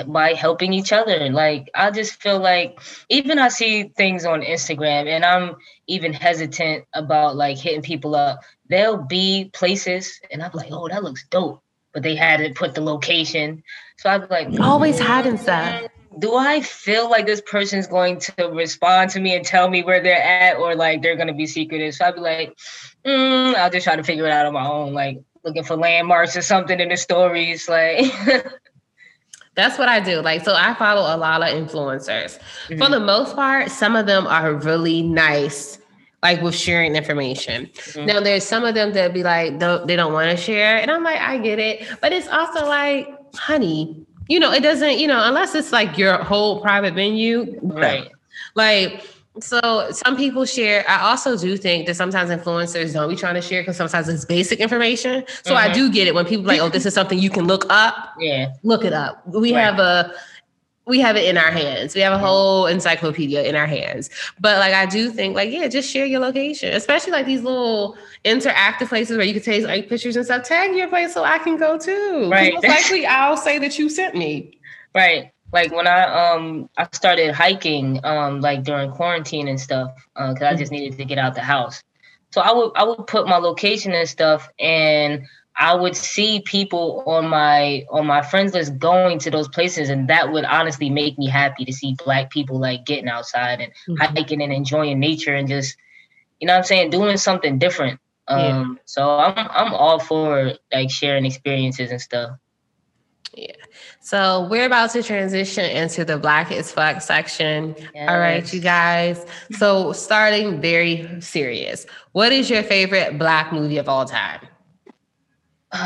by helping each other. Like I just feel like even I see things on Instagram and I'm even hesitant about like hitting people up. There'll be places and I'm like, oh, that looks dope. But they hadn't put the location. So I'm like, always hiding stuff. Do I feel like this person's going to respond to me and tell me where they're at, or like they're gonna be secretive? So I'd be like, mm, I'll just try to figure it out on my own, like looking for landmarks or something in the stories. Like That's what I do. Like, so I follow a lot of influencers. Mm-hmm. For the most part, some of them are really nice, like with sharing information. Mm-hmm. Now, there's some of them that be like, don't, they don't want to share. And I'm like, I get it. But it's also like, honey, you know, it doesn't, you know, unless it's like your whole private venue. Right. Like, so some people share. I also do think that sometimes influencers don't be trying to share because sometimes it's basic information. So mm-hmm. I do get it when people like, oh, this is something you can look up. Yeah. Look it up. We right. have a we have it in our hands. We have a whole encyclopedia in our hands. But like I do think like, yeah, just share your location, especially like these little interactive places where you can take like pictures and stuff. Tag your place so I can go too. Right. Most likely I'll say that you sent me. Right like when I um I started hiking um like during quarantine and stuff because uh, I just needed to get out the house. So I would I would put my location and stuff, and I would see people on my on my friends list going to those places, and that would honestly make me happy to see Black people like getting outside and mm-hmm. hiking and enjoying nature and just you know what I'm saying doing something different. Um, yeah. so I'm I'm all for like sharing experiences and stuff. Yeah. So we're about to transition into the Black is Fuck section. Yes. All right, you guys. So starting very serious. What is your favorite Black movie of all time?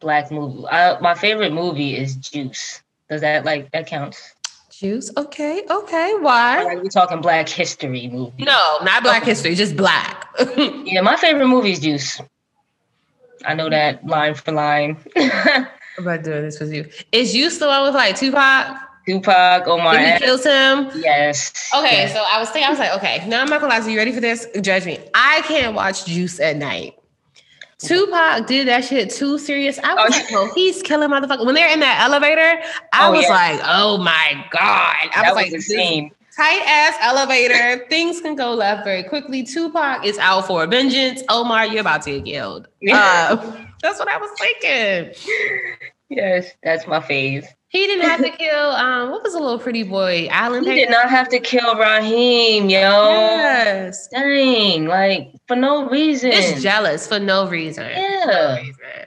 black movie. Uh, my favorite movie is Juice. Does that like that counts? Juice. Okay. Okay. Why? Are we talking Black History movie? No, not Black okay. History. Just Black. yeah, my favorite movie is Juice. I know that line for line. I'm about doing this with you. Is you still on with like Tupac? Tupac, Omar. Did he kills him? Yes. Okay, yes. so I was thinking, I was like, okay, now I'm not gonna lie. So you ready for this? Judge me. I can't watch Juice at night. Tupac did that shit too serious. I was oh, like, oh, he's killing motherfucker. When they're in that elevator, I oh, was yeah. like, oh my God. I was, was like, tight ass elevator. Things can go left very quickly. Tupac is out for vengeance. Omar, you're about to get killed. Yeah. Uh, That's what I was thinking. Yes, that's my fave. He didn't have to kill. Um, what was a little pretty boy? Alan. He did not have to kill Raheem, yo. Yes. Dang, like for no reason. Just jealous for no reason. Yeah. No reason.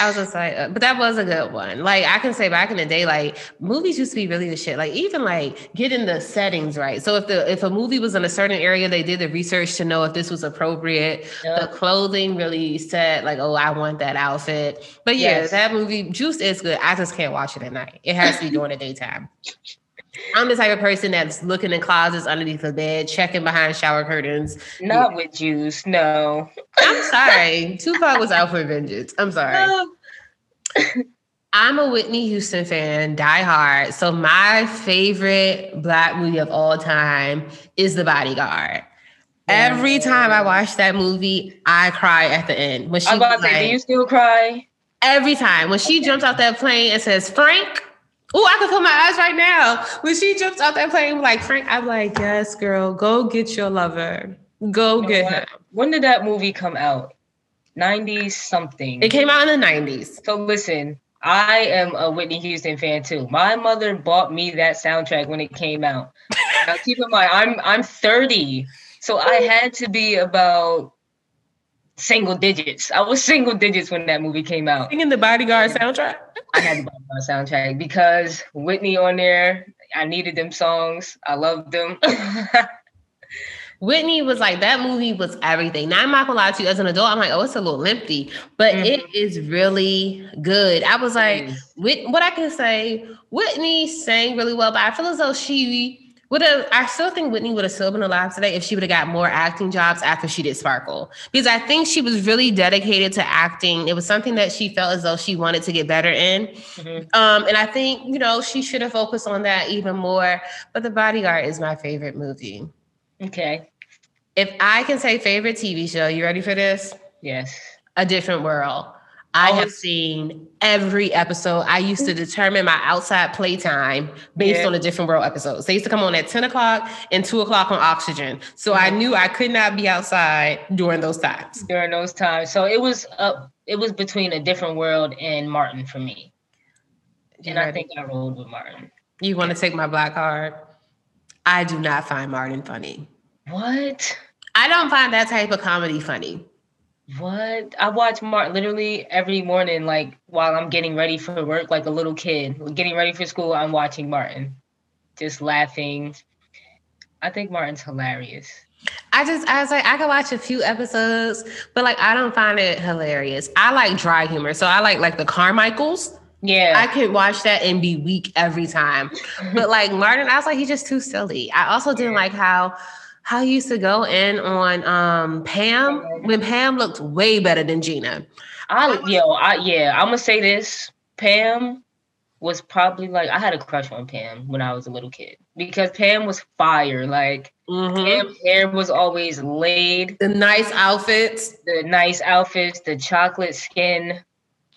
I was just like, uh, but that was a good one. Like I can say back in the day, like movies used to be really the shit. Like even like getting the settings right. So if the if a movie was in a certain area, they did the research to know if this was appropriate. Yep. The clothing really said like, oh, I want that outfit. But yeah, Yes. that movie Juice is good. I just can't watch it at night. It has to be during the daytime. I'm the type of person that's looking in closets underneath the bed, checking behind shower curtains. Not with juice, no. I'm sorry. Tupac was out for vengeance. I'm sorry. I'm a Whitney Houston fan, die hard. So my favorite black movie of all time is The Bodyguard. Every time I watch that movie, I cry at the end. When she I'm about to say, do you still cry? every time when she jumps out that plane and says Frank. Oh, I can feel my eyes right now. When she jumps off that plane, like Frank, I'm like, yes, girl, go get your lover. Go You get him. When did that movie come out? 90s something. It came out in the 90s. So listen, I am a Whitney Houston fan too. My mother bought me that soundtrack when it came out. now keep in mind, I'm I'm 30, so I had to be about single digits. I was single digits when that movie came out. Singing the Bodyguard soundtrack. I had to buy my soundtrack because Whitney on there. I needed them songs. I loved them. Whitney was like that movie was everything. Now I'm not gonna lie to you, as an adult, I'm like, oh, it's a little lengthy, but Mhm. it is really good. I was like, Mm. Whit- what I can say, Whitney sang really well, but I feel as though she would have. I still think Whitney would have still been alive today if she would have got more acting jobs after she did Sparkle, because I think she was really dedicated to acting. It was something that she felt as though she wanted to get better in, Mhm. um, and I think you know she should have focused on that even more. But The Bodyguard is my favorite movie. Okay. If I can say favorite TV show, you ready for this? Yes. A Different World. I have seen every episode. I used to determine my outside playtime based Yeah. on the Different World episodes. They used to come on at 10 o'clock and 2 o'clock on Oxygen. So I knew I could not be outside during those times. During those times, so it was up. It was between a different world and Martin for me, and I think I rolled with Martin. you want to take my black card? I do not find Martin funny. What? I don't find that type of comedy funny. What? I watch Martin literally every morning, like while I'm getting ready for work, like a little kid. Getting ready for school, I'm watching Martin, just laughing. I think Martin's hilarious. I just I was like I could watch a few episodes, but like I don't find it hilarious. I like dry humor, so I like like the Carmichaels. Yeah, I Yeah. can watch that and be weak every time. But like Martin, I was like he's just too silly. I also didn't like how how he used to go in on um Pam when Pam looked way better than Gina. I yo, I yeah, I'm gonna say this. Pam was probably like I had a crush on Pam when I was a little kid because Pam was fire. Like Mhm. Pam's hair was always laid, The nice outfits. the nice outfits, the chocolate skin.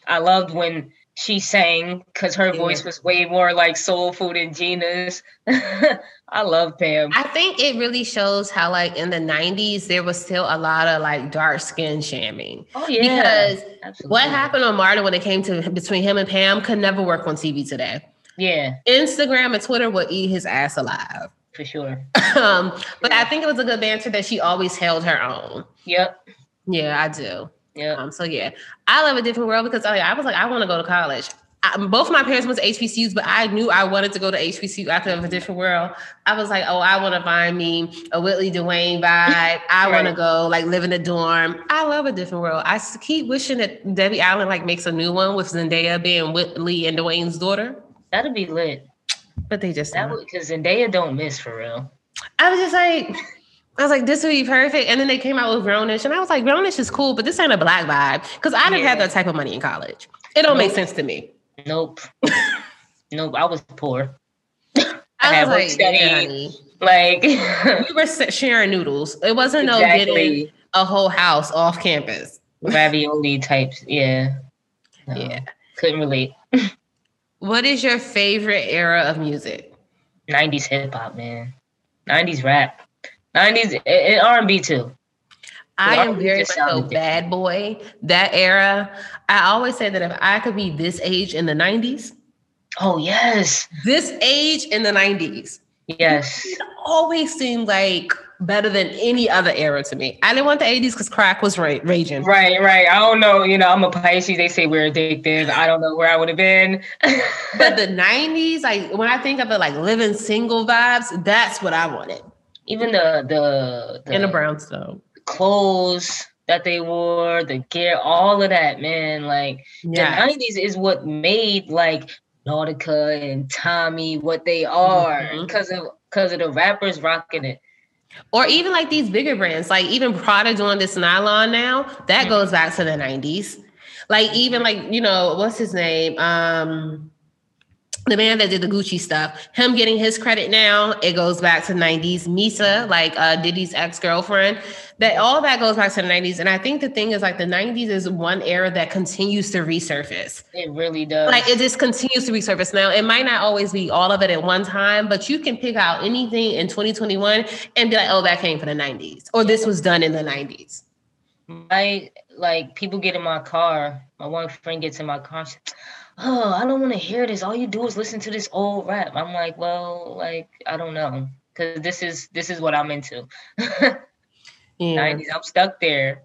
I loved when she sang because her Yeah. voice was way more like soulful than Gina's. I love Pam. I think it really shows how like in the 90s there was still a lot of like dark skin shaming. oh yeah, Because absolutely. What happened on Martin when it came to between him and Pam could never work on TV today. Yeah, Instagram and Twitter would eat his ass alive. for sure. um, but I think it was a good banter that she always held her own. Yep, Yeah, I do. Yep. Um, so yeah, I love a different world because oh, yeah, I was like, I want to go to college. I, both of my parents went to HBCUs, but I knew I wanted to go to HBCU after a different world. I was like, oh, I want to find me a Whitley Dwayne vibe. I want to go like live in a dorm. I love a different world. I keep wishing that Debbie Allen like makes a new one with Zendaya being Whitley and Dwayne's daughter, That'd be lit. but they just That would because Zendaya don't miss for real. I was just like, I was like, this would be perfect. And then they came out with Grownish, and I was like, Grownish is cool, but this ain't a black vibe because I didn't have that type of money in college. It don't make sense to me. Nope. nope. I was poor. I had was work like, study. yeah. Like we were sharing noodles. It wasn't no getting a whole house off campus. ravioli types. Yeah. No, Yeah. Couldn't relate. What is your favorite era of music? 90s hip hop, man. 90s rap. 90s and R&B too. I am very much so bad boy. That era. I always say that if I could be this age in the 90s. Oh, yes. This age in the 90s. Yes. It always seemed like better than any other era to me. I didn't want the 80s because crack was ra- raging. Right, right. I don't know. You know, I'm a Pisces. They say we're addicted. I don't know where I would have been. but the 90s, like when I think of the like living single vibes, that's what I wanted. Even the the, the in the brownstone clothes that they wore, the gear, all of that, man. Like yeah. the 90s is what made like Nautica and Tommy what they are because mm-hmm. of because of the rappers rocking it. Or even like these bigger brands, like even Prada doing this nylon now, that mm-hmm. goes back to the 90s. Like even like, you know, what's his name? Um the man that did the Gucci stuff, him getting his credit now, it goes back to 90s. Misa, like uh, Diddy's ex-girlfriend, that all that goes back to the 90s. And I think the thing is like the 90s is one era that continues to resurface. It really does. Like it just continues to resurface. Now, it might not always be all of it at one time, but you can pick out anything in 2021 and be like, oh, that came from the 90s, or this was done in the 90s. I like people get in my car. My one friend gets in my car oh, I don't want to hear this. All you do is listen to this old rap. I'm like, well, like, I don't know. Cause this is this is what I'm into. yeah. 90s, I'm stuck there.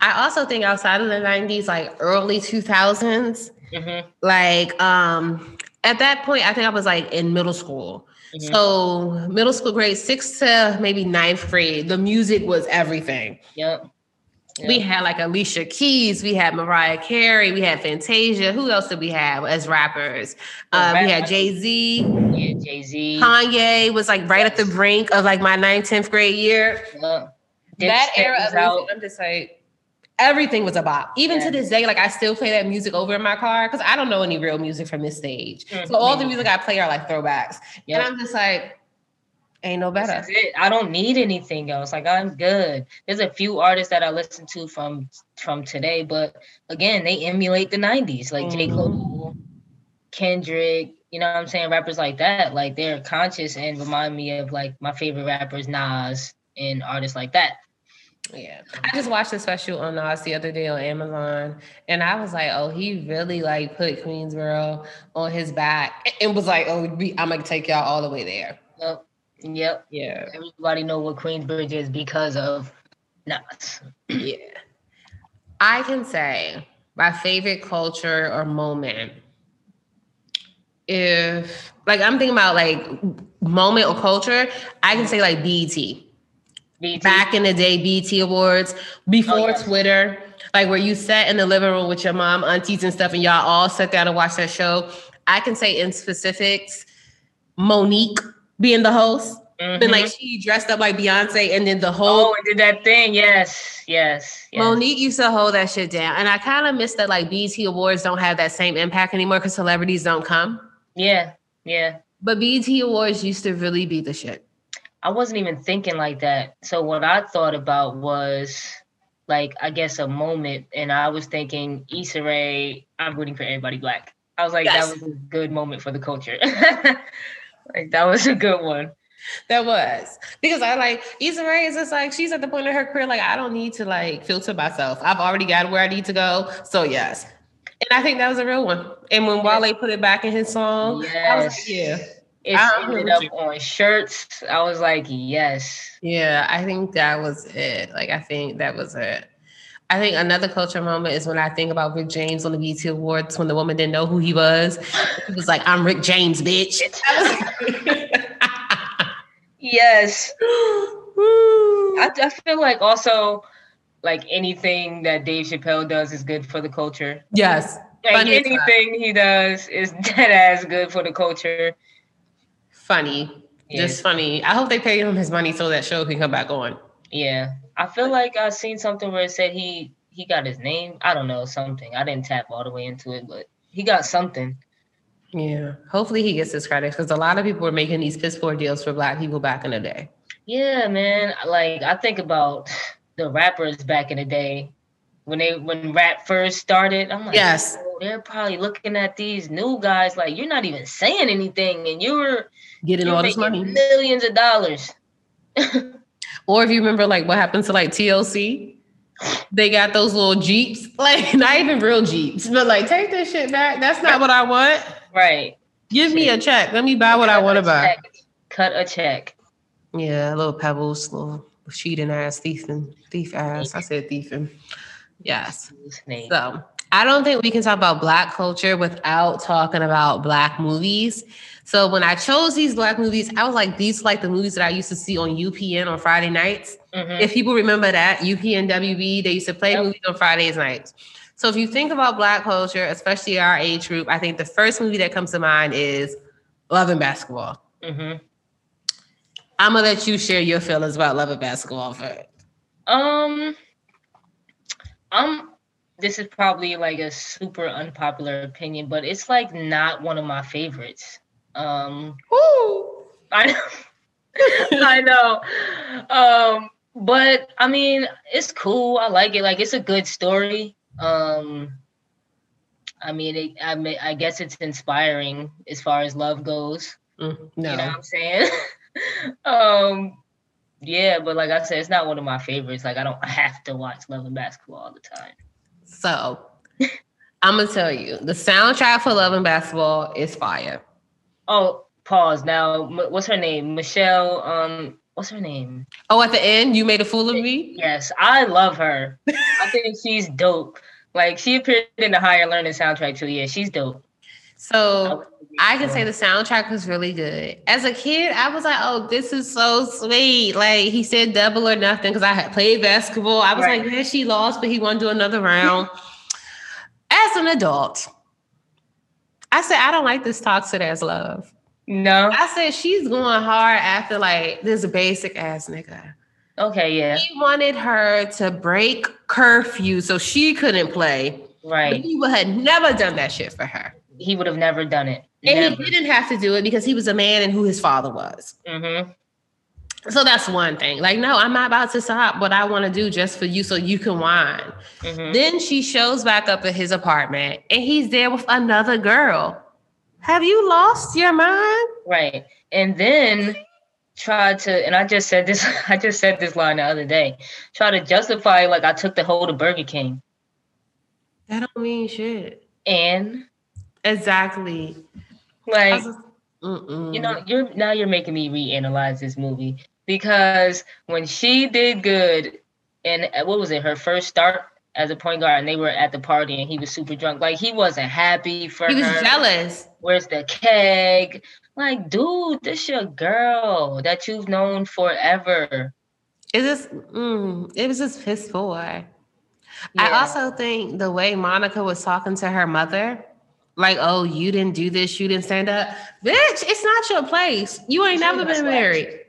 I also think outside of the 90s, like early 2000s, mm-hmm. like um at that point, I think I was like in middle school. Mm-hmm. So middle school grade six to maybe ninth grade, the music was everything. Yep. Yeah. We had like Alicia Keys, we had Mariah Carey, we had Fantasia. Who else did we have as rappers? Uh, we had Jay Z. Yeah, Jay Z. Kanye was like right yes. at the brink of like my 9th, 10th grade year. Yeah. That era of music, I'm just like, everything was about. Even to this day, like I still play that music over in my car because I don't know any real music from this stage. Mm-hmm. So all the music I play are like throwbacks. Yep. And I'm just like, Ain't no better. I don't need anything else. Like I'm good. There's a few artists that I listen to from from today, but again, they emulate the '90s, like mm-hmm. J. Cole, Kendrick. You know what I'm saying? Rappers like that, like they're conscious and remind me of like my favorite rappers, Nas, and artists like that. Yeah. I just watched a special on Nas the other day on Amazon and I was like, oh, he really like put Queensboro on his back and was like, oh, I'm gonna take y'all all the way there. Yep. Yep. Yeah. Everybody know what Queensbridge is because of Nas. yeah. I can say my favorite culture or moment. If like I'm thinking about like moment or culture, I can say like BET. BET. Back in the day, BET Awards, before oh, yes. Twitter, like where you sat in the living room with your mom, aunties, and stuff, and y'all all sat down and watched that show. I can say in specifics, Mo'Nique being the host. Mm-hmm. Then like she dressed up like Beyonce, and then the whole oh, and did that thing. Yes, yes, yes. Mo'Nique used to hold that shit down, and I kind of miss that. Like BET Awards don't have that same impact anymore because celebrities don't come. Yeah, yeah. But BET Awards used to really be the shit. I wasn't even thinking like that. So what I thought about was like I guess a moment, and I was thinking Issa Rae. I'm rooting for everybody black. I was like, yes. that was a good moment for the culture. Like that was a good one. That was because I like Issa Rae is just like she's at the point in her career like I don't need to like filter myself. I've already got where I need to go. So yes, and I think that was a real one. And when yes. Wale put it back in his song, yes. I was like, yeah. It ended up on shirts. I was like, yes. Yeah, I think that was it. Like I think that was it. I think another culture moment is when I think about Rick James on the BET Awards when the woman didn't know who he was. He was like, "I'm Rick James, bitch." yes. I, I feel like also like anything that Dave Chappelle does is good for the culture. Yes. Like Funny anything he does is dead ass good for the culture. Funny. Yeah. Just funny. I hope they pay him his money so that show can come back on. Yeah. I feel like I've seen something where it said he he got his name. I don't know something. I didn't tap all the way into it, but he got something. Yeah. Hopefully he gets his credit because a lot of people were making these piss poor deals for black people back in the day. Yeah, man. Like I think about the rappers back in the day when they when rap first started. I'm like, yes, oh, they're probably looking at these new guys like you're not even saying anything, and you're getting you're all this money, millions of dollars. Or if you remember, like what happened to like TLC, they got those little jeeps, like not even real jeeps, but like take this shit back. That's not what I want. Right. Give me a check. Let me buy what Cut I want to buy. Cut a check. Yeah, little pebbles, little cheating ass, thiefing, thief ass. I said thiefing. Yes. So I don't think we can talk about black culture without talking about black movies. So when I chose these black movies, I was like, these like the movies that I used to see on UPN on Friday nights. Mm-hmm. If people remember that, UPN WB, they used to play yep. movies on Fridays nights. So if you think about black culture, especially our age group, I think the first movie that comes to mind is Love and Basketball. Mm-hmm. I'm gonna let you share your feelings about Love and Basketball first. Um, I'm. This is probably like a super unpopular opinion, but it's like not one of my favorites. Um, Woo! I know. I know. Um, but I mean, it's cool. I like it. Like it's a good story. Um, I mean, it, I mean, I guess it's inspiring as far as love goes. Mm, no. You know what I'm saying? um, yeah, but like I said, it's not one of my favorites. Like I don't have to watch Love and Basketball all the time. So I'm gonna tell you, the soundtrack for Love and Basketball is fire. Oh, pause. Now, what's her name? Michelle. Um, what's her name? Oh, at the end, you made a fool of me. Yes, I love her. I think she's dope. Like she appeared in the Higher Learning soundtrack too. Yeah, she's dope. So I can say the soundtrack was really good. As a kid, I was like, "Oh, this is so sweet!" Like he said, "Double or nothing," because I had played basketball. I was right. like, "Yeah, she lost, but he to do another round." As an adult, I said, "I don't like this toxic as love." No. I said she's going hard after like this basic ass nigga. Okay, yeah. He wanted her to break curfew so she couldn't play. Right. But he would have never done that shit for her. He would have never done it. And never. he didn't have to do it because he was a man and who his father was. Mm-hmm. So that's one thing. Like, no, I'm not about to stop what I want to do just for you so you can whine. Mm-hmm. Then she shows back up at his apartment and he's there with another girl. Have you lost your mind? Right. And then try to, and I just said this, I just said this line the other day. Try to justify like I took the hold of Burger King. That don't mean shit. And exactly. Like just, you know, you're now you're making me reanalyze this movie because when she did good and uh, what was it, her first start as a point guard and they were at the party and he was super drunk. Like he wasn't happy for he her. Was jealous. Where's the keg? Like, dude, this your girl that you've known forever. Is this mm, it was just piss poor. Yeah. I also think the way Monica was talking to her mother, like, oh, you didn't do this, you didn't stand up. Bitch, it's not your place. You ain't never been married. Like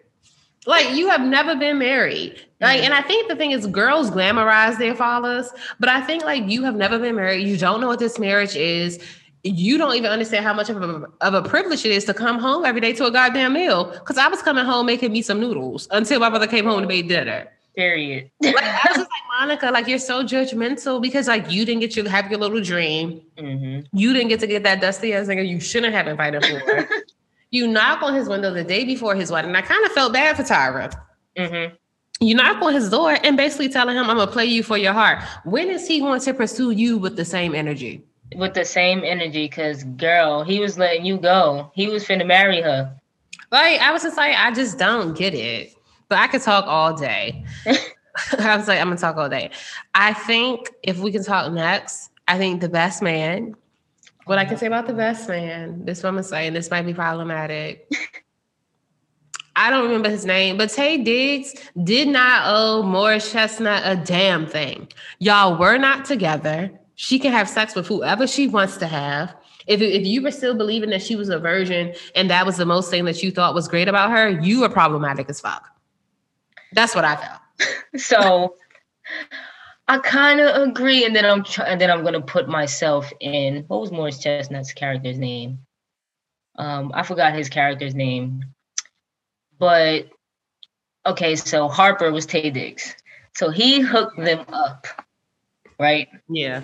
you have never been married. Like, mm-hmm. and I think the thing is girls glamorize their fathers, but I think like you have never been married. You don't know what this marriage is. You don't even understand how much of a, of a privilege it is to come home every day to a goddamn meal. Cause I was coming home making me some noodles until my brother came home to make dinner. Period. like I was just like, Monica, like you're so judgmental because like you didn't get to have your little dream. Mm-hmm. You didn't get to get that dusty ass nigga you shouldn't have invited for. You knock on his window the day before his wedding. I kind of felt bad for Tyra. Mm-hmm. You knock on his door and basically telling him, I'm going to play you for your heart. When is he going to pursue you with the same energy? With the same energy, because girl, he was letting you go. He was finna marry her. Like, I was just like, I just don't get it. But I could talk all day. I was like, I'm gonna talk all day. I think if we can talk next, I think the best man what I can mm-hmm. say about the best man, this woman saying this might be problematic. I don't remember his name, but Taye Diggs did not owe Morris Chestnut a damn thing. Y'all were not together. She can have sex with whoever she wants to have. If, if you were still believing that she was a virgin and that was the most thing that you thought was great about her, you were problematic as fuck. That's what I felt. So I kind of agree, and then I'm try- and then I'm gonna put myself in. What was Morris Chestnut's character's name? Um, I forgot his character's name, but okay. So Harper was Taye Diggs, so he hooked them up, right? Yeah.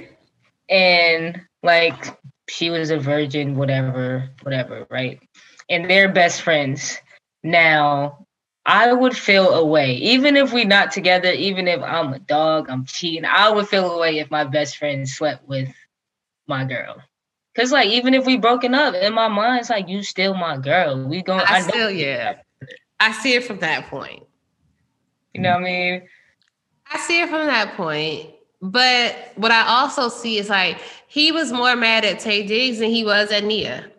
And like she was a virgin, whatever, whatever, right? And they're best friends now. I would feel away. Even if we're not together, even if I'm a dog, I'm cheating, I would feel away if my best friend slept with my girl. Cause like even if we broken up, in my mind, it's like you still my girl. We going I, I still yeah. I see it from that point. You know what I mean? I see it from that point. But what I also see is like he was more mad at Taye Diggs than he was at Nia.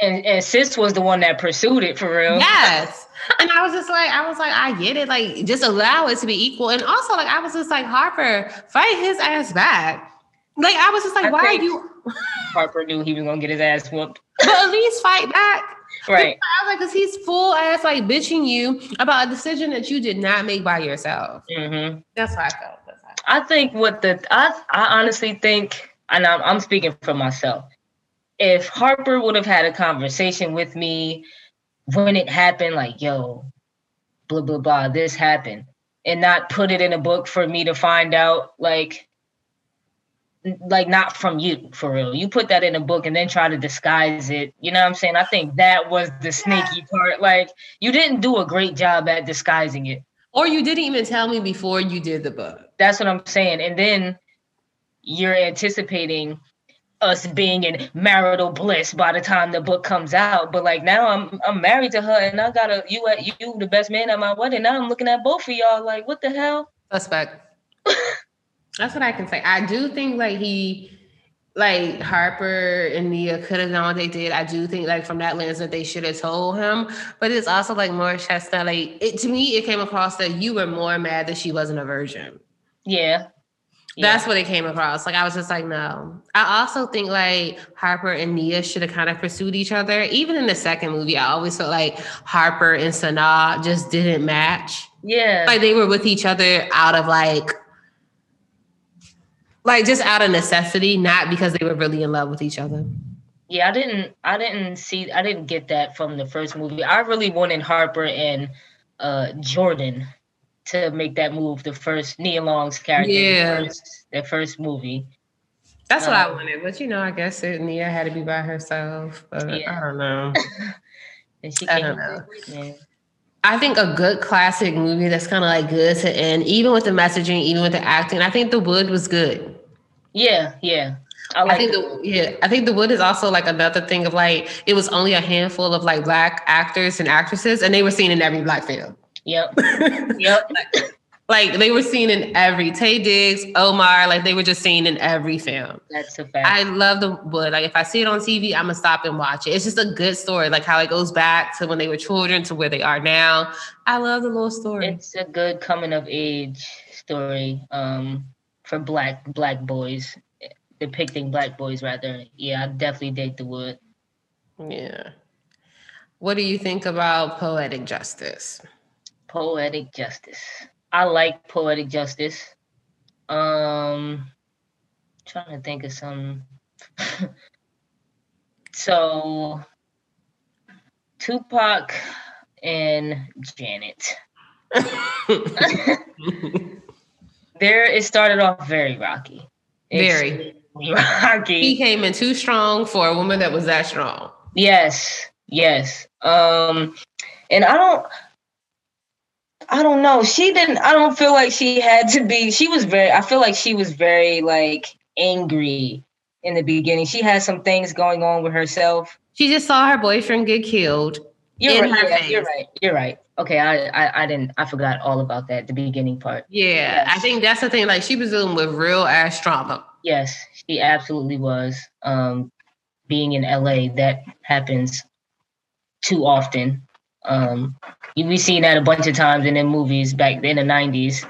And and Sis was the one that pursued it for real. Yes. and I was just like, I was like, I get it. Like, just allow it to be equal. And also, like, I was just like, Harper, fight his ass back. Like, I was just like, I why are you Harper knew he was gonna get his ass whooped. but at least fight back. Right. I was like, because he's full ass like bitching you about a decision that you did not make by yourself. Mm-hmm. That's how I felt. I think what the I I honestly think, and I'm, I'm speaking for myself. If Harper would have had a conversation with me when it happened, like yo, blah blah blah, this happened, and not put it in a book for me to find out, like like not from you for real. You put that in a book and then try to disguise it. You know what I'm saying? I think that was the sneaky part. Like you didn't do a great job at disguising it. Or you didn't even tell me before you did the book. That's what I'm saying. And then you're anticipating us being in marital bliss by the time the book comes out. But like now I'm I'm married to her and I got a you at you the best man at my wedding. Now I'm looking at both of y'all like what the hell? Suspect. That's what I can say. I do think like he like Harper and Nia could have done what they did. I do think like from that lens that they should have told him. But it's also like Morris Chestnut. Like it to me, it came across that you were more mad that she wasn't a virgin. Yeah. That's what it came across. Like I was just like, no. I also think like Harper and Nia should have kind of pursued each other. Even in the second movie, I always felt like Harper and Sanaa just didn't match. Yeah. Like they were with each other out of like like just out of necessity, not because they were really in love with each other. Yeah, I didn't I didn't see I didn't get that from the first movie. I really wanted Harper and uh Jordan to make that move, the first Nia Long's character, yeah. the, first, first movie. That's um, what I um, wanted, but you know, I guess it, Nia had to be by herself. But yeah. I don't know. and she I don't know. I think a good classic movie that's kind of like good to end, even with the messaging, even with the acting. I think The Wood was good. Yeah, yeah. I, like I think the yeah, I think the wood is also like another thing of like it was only a handful of like black actors and actresses, and they were seen in every black film. Yep. yep. like, they were seen in every Taye Diggs, Omar, like they were just seen in every film. That's a fact. I love the wood. Like if I see it on TV, I'm gonna stop and watch it. It's just a good story, like how it goes back to when they were children to where they are now. I love the little story. It's a good coming of age story. Um for black black boys, depicting black boys rather. Yeah, I definitely date the wood. Yeah. What do you think about poetic justice? Poetic justice. I like poetic justice. Um trying to think of some so Tupac and Janet. there it started off very rocky. Very rocky. He came in too strong for a woman that was that strong. Yes, yes. Um, and I don't, I don't know. She didn't. I don't feel like she had to be. She was very. I feel like she was very like angry in the beginning. She had some things going on with herself. She just saw her boyfriend get killed. You're right. Yeah, you're right. You're right. Okay, I, I, I didn't I forgot all about that the beginning part. Yeah, yes. I think that's the thing. Like she was dealing with real ass trauma. Yes, she absolutely was. Um, being in LA, that happens too often. Um, we've seen that a bunch of times in the movies back in the '90s.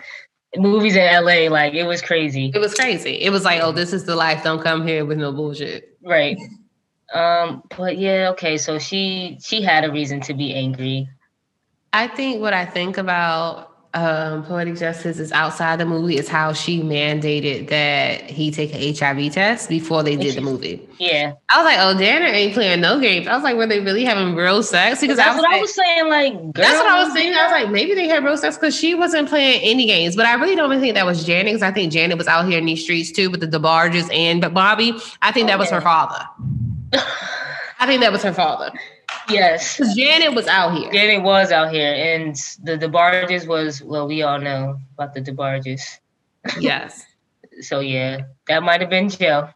Movies in LA, like it was crazy. It was crazy. It was like, oh, this is the life. Don't come here with no bullshit. Right. Um, but yeah, okay. So she she had a reason to be angry. I think what I think about um, Poetic Justice is outside the movie is how she mandated that he take an HIV test before they did the movie. Yeah. I was like, oh, Janet ain't playing no games. I was like, were they really having real sex? Because that's I what like, I was saying. Like, girl, that's what I was saying. I was like, maybe they had real sex because she wasn't playing any games. But I really don't think that was Janet because I think Janet was out here in these streets too with the DeBarges and but Bobby. I think that was her father. I think that was her father. Yes. Janet was out here. Janet was out here. And the DeBarges was, well, we all know about the DeBarges. Yes. so yeah, that might have been Joe.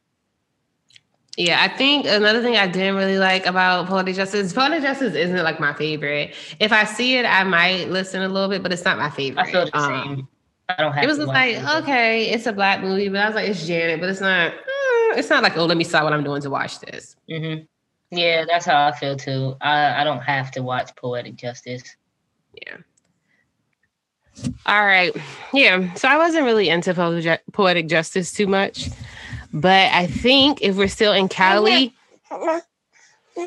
Yeah, I think another thing I didn't really like about Poetic Justice, Poetic Justice isn't like my favorite. If I see it, I might listen a little bit, but it's not my favorite. I feel the um, same. I don't have. It was just like okay, it's a black movie, but I was like, it's Janet, but it's not. Uh, it's not like oh, let me stop what I'm doing to watch this. Mm-hmm. Yeah, that's how I feel too. I I don't have to watch Poetic Justice. Yeah. All right. Yeah. So I wasn't really into poetic justice too much. But I think if we're still in Cali, oh,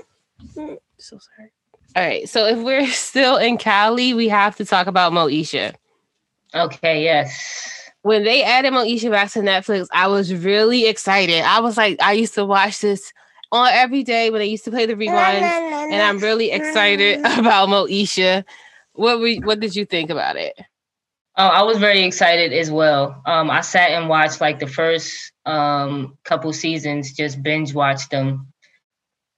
so sorry. All right, so if we're still in Cali, we have to talk about Moesha. Okay, yes. When they added Moesha back to Netflix, I was really excited. I was like, I used to watch this on every day when I used to play the reruns, and I'm really excited about Moesha. What we what did you think about it? Oh, I was very excited as well. Um, I sat and watched like the first um, couple seasons, just binge watched them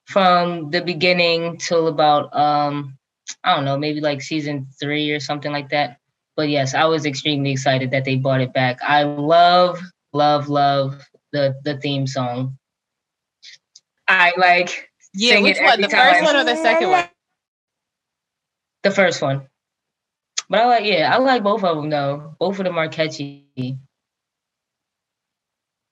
from the beginning till about um, I don't know, maybe like season three or something like that. But yes, I was extremely excited that they brought it back. I love, love, love the the theme song. I like yeah, which one? The time. first one or the second one? The first one. But I like, yeah, I like both of them though. Both of them are catchy.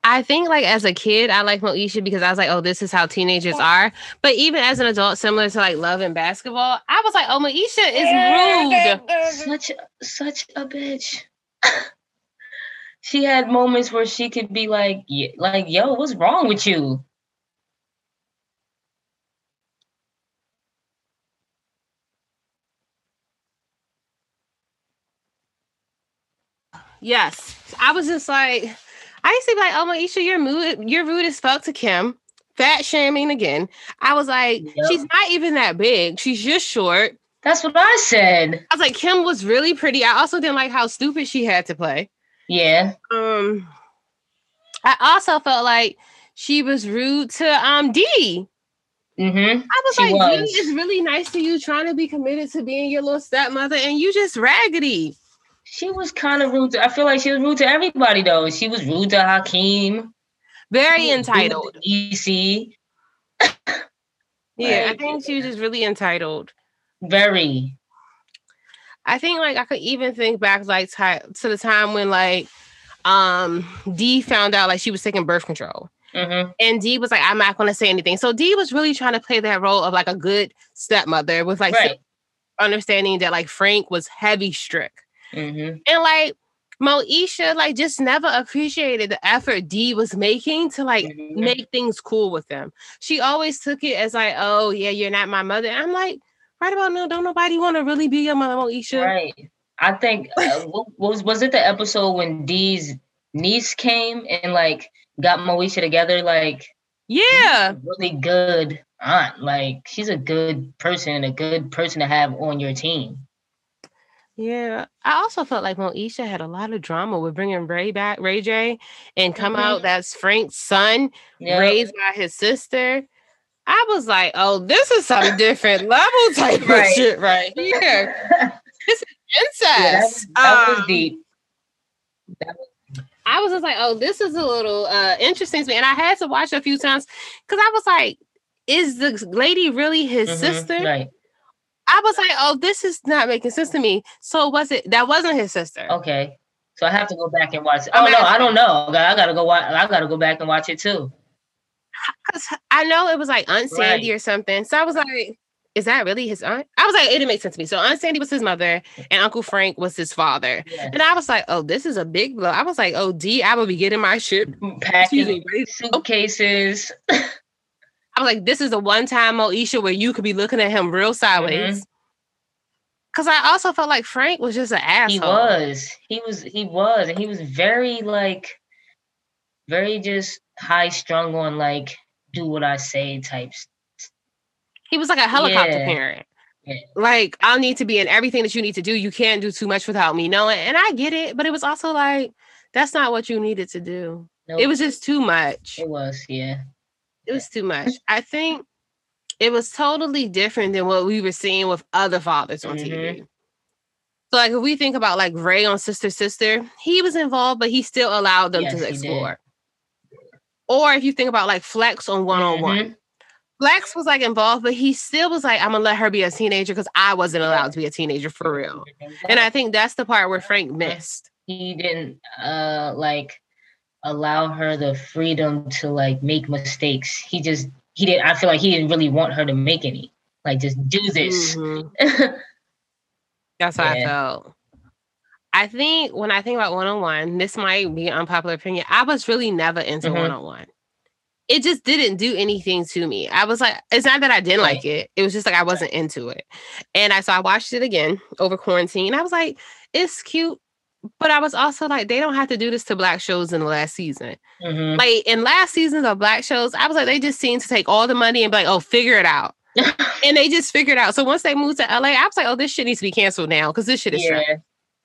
I think like as a kid, I like Moesha because I was like, oh, this is how teenagers are. But even as an adult, similar to like love and basketball, I was like, oh, Moesha is rude. Such such a bitch. she had moments where she could be like, like, yo, what's wrong with you? Yes. I was just like, I used to be like, oh, Moesha, you're rude, you're rude as fuck to Kim. Fat shaming again. I was like, yep. she's not even that big. She's just short. That's what I said. I was like, Kim was really pretty. I also didn't like how stupid she had to play. Yeah. Um, I also felt like she was rude to um D. Mm-hmm. I was she like, was. D is really nice to you, trying to be committed to being your little stepmother, and you just raggedy. She was kind of rude. To, I feel like she was rude to everybody though. She was rude to Hakeem. Very entitled. DC. yeah, I think she was just really entitled. Very. I think like I could even think back like to the time when like um D found out like she was taking birth control. Mm-hmm. And D was like, I'm not going to say anything. So D was really trying to play that role of like a good stepmother with like right. understanding that like Frank was heavy strict. Mm-hmm. And like Moesha, like just never appreciated the effort D was making to like mm-hmm. make things cool with them. She always took it as like, oh yeah, you're not my mother. I'm like, right about now, don't nobody want to really be your mother, Moesha. Right. I think uh, was was it the episode when D's niece came and like got Moesha together? Like, yeah, really good aunt. Like, she's a good person, and a good person to have on your team. Yeah, I also felt like Moesha had a lot of drama with bringing Ray back, Ray J, and come mm-hmm. out that's Frank's son, yep. raised by his sister. I was like, oh, this is some different level type right. of shit right here. this is incest. Yeah, that, that um, was deep. That was I was just like, oh, this is a little uh interesting to me. And I had to watch it a few times because I was like, is the lady really his mm-hmm, sister? Right. I was like, oh, this is not making sense to me. So was it that wasn't his sister? Okay. So I have to go back and watch it. Oh no, I don't know. I gotta go watch I gotta go back and watch it too. Cause I know it was like Aunt Sandy right. or something. So I was like, is that really his aunt? I was like, it didn't make sense to me. So Aunt Sandy was his mother and Uncle Frank was his father. Yeah. And I was like, oh, this is a big blow. I was like, oh, D, I will be getting my shit. Packing suitcases. I was like, this is a one time Moesha where you could be looking at him real sideways. Mm-hmm. Cause I also felt like Frank was just an asshole. He was. He was. He was, and he was very like, very just high strung on like do what I say types. He was like a helicopter yeah. parent. Yeah. Like I'll need to be in everything that you need to do. You can't do too much without me knowing. And I get it, but it was also like that's not what you needed to do. Nope. It was just too much. It was, yeah it was too much. I think it was totally different than what we were seeing with other fathers on mm-hmm. TV. So, like, if we think about like Ray on Sister Sister, he was involved, but he still allowed them yes, to explore. Or if you think about like Flex on One on One, Flex was like involved, but he still was like, I'm gonna let her be a teenager because I wasn't allowed to be a teenager for real. And I think that's the part where Frank missed. He didn't uh like allow her the freedom to like make mistakes. He just he didn't I feel like he didn't really want her to make any. Like just do this. Mm-hmm. That's how yeah. I felt. I think when I think about one on one, this might be unpopular opinion. I was really never into one on one. It just didn't do anything to me. I was like, it's not that I didn't right. like it. It was just like I wasn't into it. And I so I watched it again over quarantine. I was like, it's cute. But I was also like, they don't have to do this to black shows in the last season. Mm-hmm. Like in last seasons of black shows, I was like, they just seem to take all the money and be like, oh, figure it out. and they just figured out. So once they moved to LA, I was like, oh, this shit needs to be canceled now because this shit is yeah.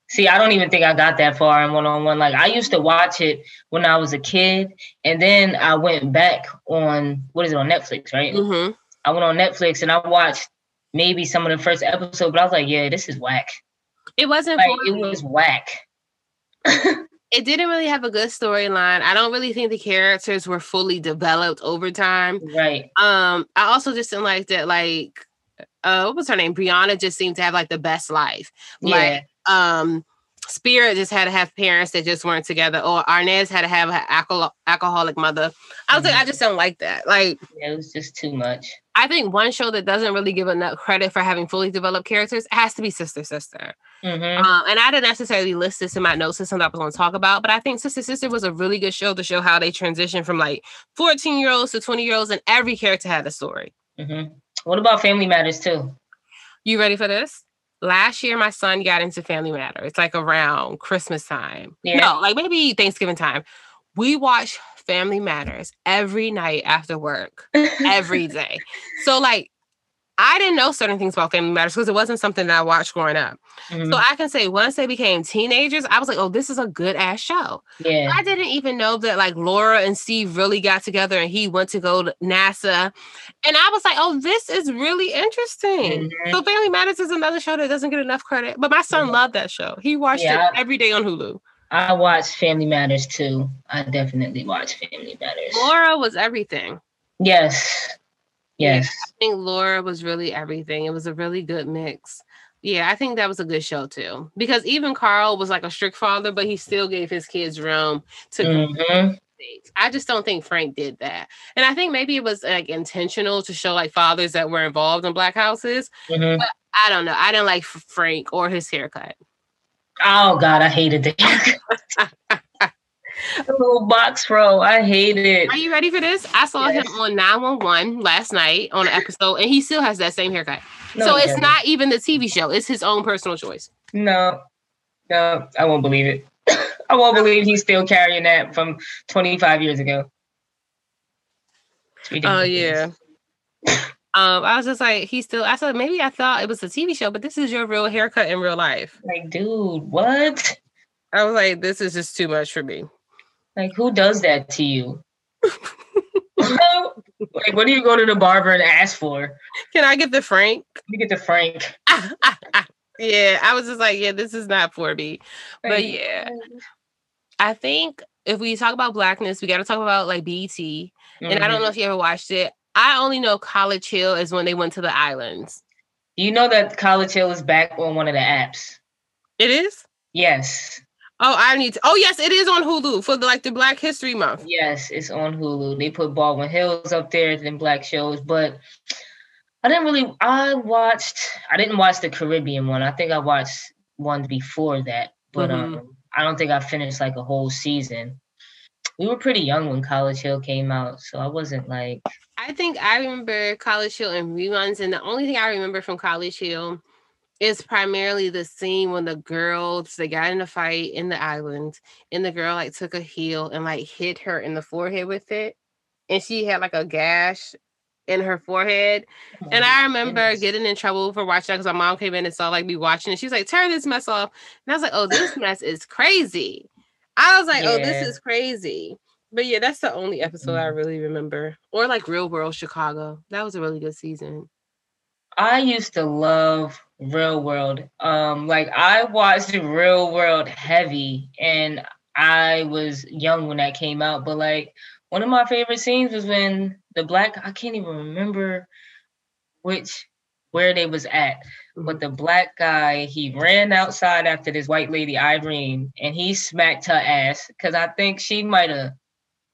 See, I don't even think I got that far in one on one. Like I used to watch it when I was a kid, and then I went back on what is it on Netflix, right? Mm-hmm. I went on Netflix and I watched maybe some of the first episode, but I was like, yeah, this is whack. It wasn't like it was whack. It didn't really have a good storyline. I don't really think the characters were fully developed over time. Right. Um, I also just didn't like that, like uh what was her name? Breanna just seemed to have like the best life. Yeah. Like um Spirit just had to have parents that just weren't together, or Arnaz had to have an alcohol- alcoholic mother. I was mm-hmm. like, I just don't like that. Like, yeah, it was just too much. I think one show that doesn't really give enough credit for having fully developed characters has to be Sister Sister. Mm-hmm. Um, and I didn't necessarily list this in my notes as something I was going to talk about, but I think Sister Sister was a really good show to show how they transition from like 14 year olds to 20 year olds, and every character had a story. Mm-hmm. What about Family Matters too? You ready for this? Last year my son got into Family Matter. It's like around Christmas time. Yeah. No, like maybe Thanksgiving time. We watch Family Matters every night after work, every day. So like I didn't know certain things about Family Matters because it wasn't something that I watched growing up. Mm-hmm. So I can say once they became teenagers, I was like, oh, this is a good ass show. Yeah. I didn't even know that like Laura and Steve really got together and he went to go to NASA. And I was like, oh, this is really interesting. Mm-hmm. So Family Matters is another show that doesn't get enough credit. But my son mm-hmm. loved that show. He watched yeah, it every day on Hulu. I watched Family Matters too. I definitely watched Family Matters. Laura was everything. Yes. Yes. I think Laura was really everything. It was a really good mix. Yeah, I think that was a good show too. Because even Carl was like a strict father, but he still gave his kids room to mm-hmm. I just don't think Frank did that. And I think maybe it was like intentional to show like fathers that were involved in black houses. Mm-hmm. But I don't know. I didn't like Frank or his haircut. Oh God, I hated the haircut. the little box row. I hate it. Are you ready for this? I saw yes. him on 911 last night on an episode, and he still has that same haircut. No, so it's doesn't. not even the TV show, it's his own personal choice. No, no, I won't believe it. I won't believe he's still carrying that from 25 years ago. Oh, uh, yeah. Um, I was just like, he still. I said maybe I thought it was a TV show, but this is your real haircut in real life. Like, dude, what? I was like, this is just too much for me. Like, who does that to you? like, what do you go to the barber and ask for? Can I get the Frank? You get the Frank. yeah, I was just like, yeah, this is not for me. But yeah, I think if we talk about blackness, we got to talk about like BET. Mm-hmm. And I don't know mm-hmm. if you ever watched it. I only know College Hill is when they went to the islands. You know that College Hill is back on one of the apps. It is. Yes. Oh, I need to. Oh, yes, it is on Hulu for the like the Black History Month. Yes, it's on Hulu. They put Baldwin Hills up there than black shows, but I didn't really. I watched. I didn't watch the Caribbean one. I think I watched ones before that, but mm-hmm. um, I don't think I finished like a whole season. We were pretty young when College Hill came out, so I wasn't like. I think I remember College Hill and reruns, and the only thing I remember from College Hill it's primarily the scene when the girls they got in a fight in the island and the girl like took a heel and like hit her in the forehead with it and she had like a gash in her forehead oh, and i remember goodness. getting in trouble for watching that because my mom came in and saw like me watching and she was like turn this mess off and i was like oh this mess is crazy i was like yeah. oh this is crazy But yeah, that's the only episode mm-hmm. I really remember. Or like Real World Chicago. That was a really good season. I used to love Real World. Um, like I watched Real World heavy, and I was young when that came out. But like one of my favorite scenes was when the black I can't even remember which where they was at, but mm-hmm. the black guy he ran outside after this white lady Irene, and he smacked her ass because I think she might have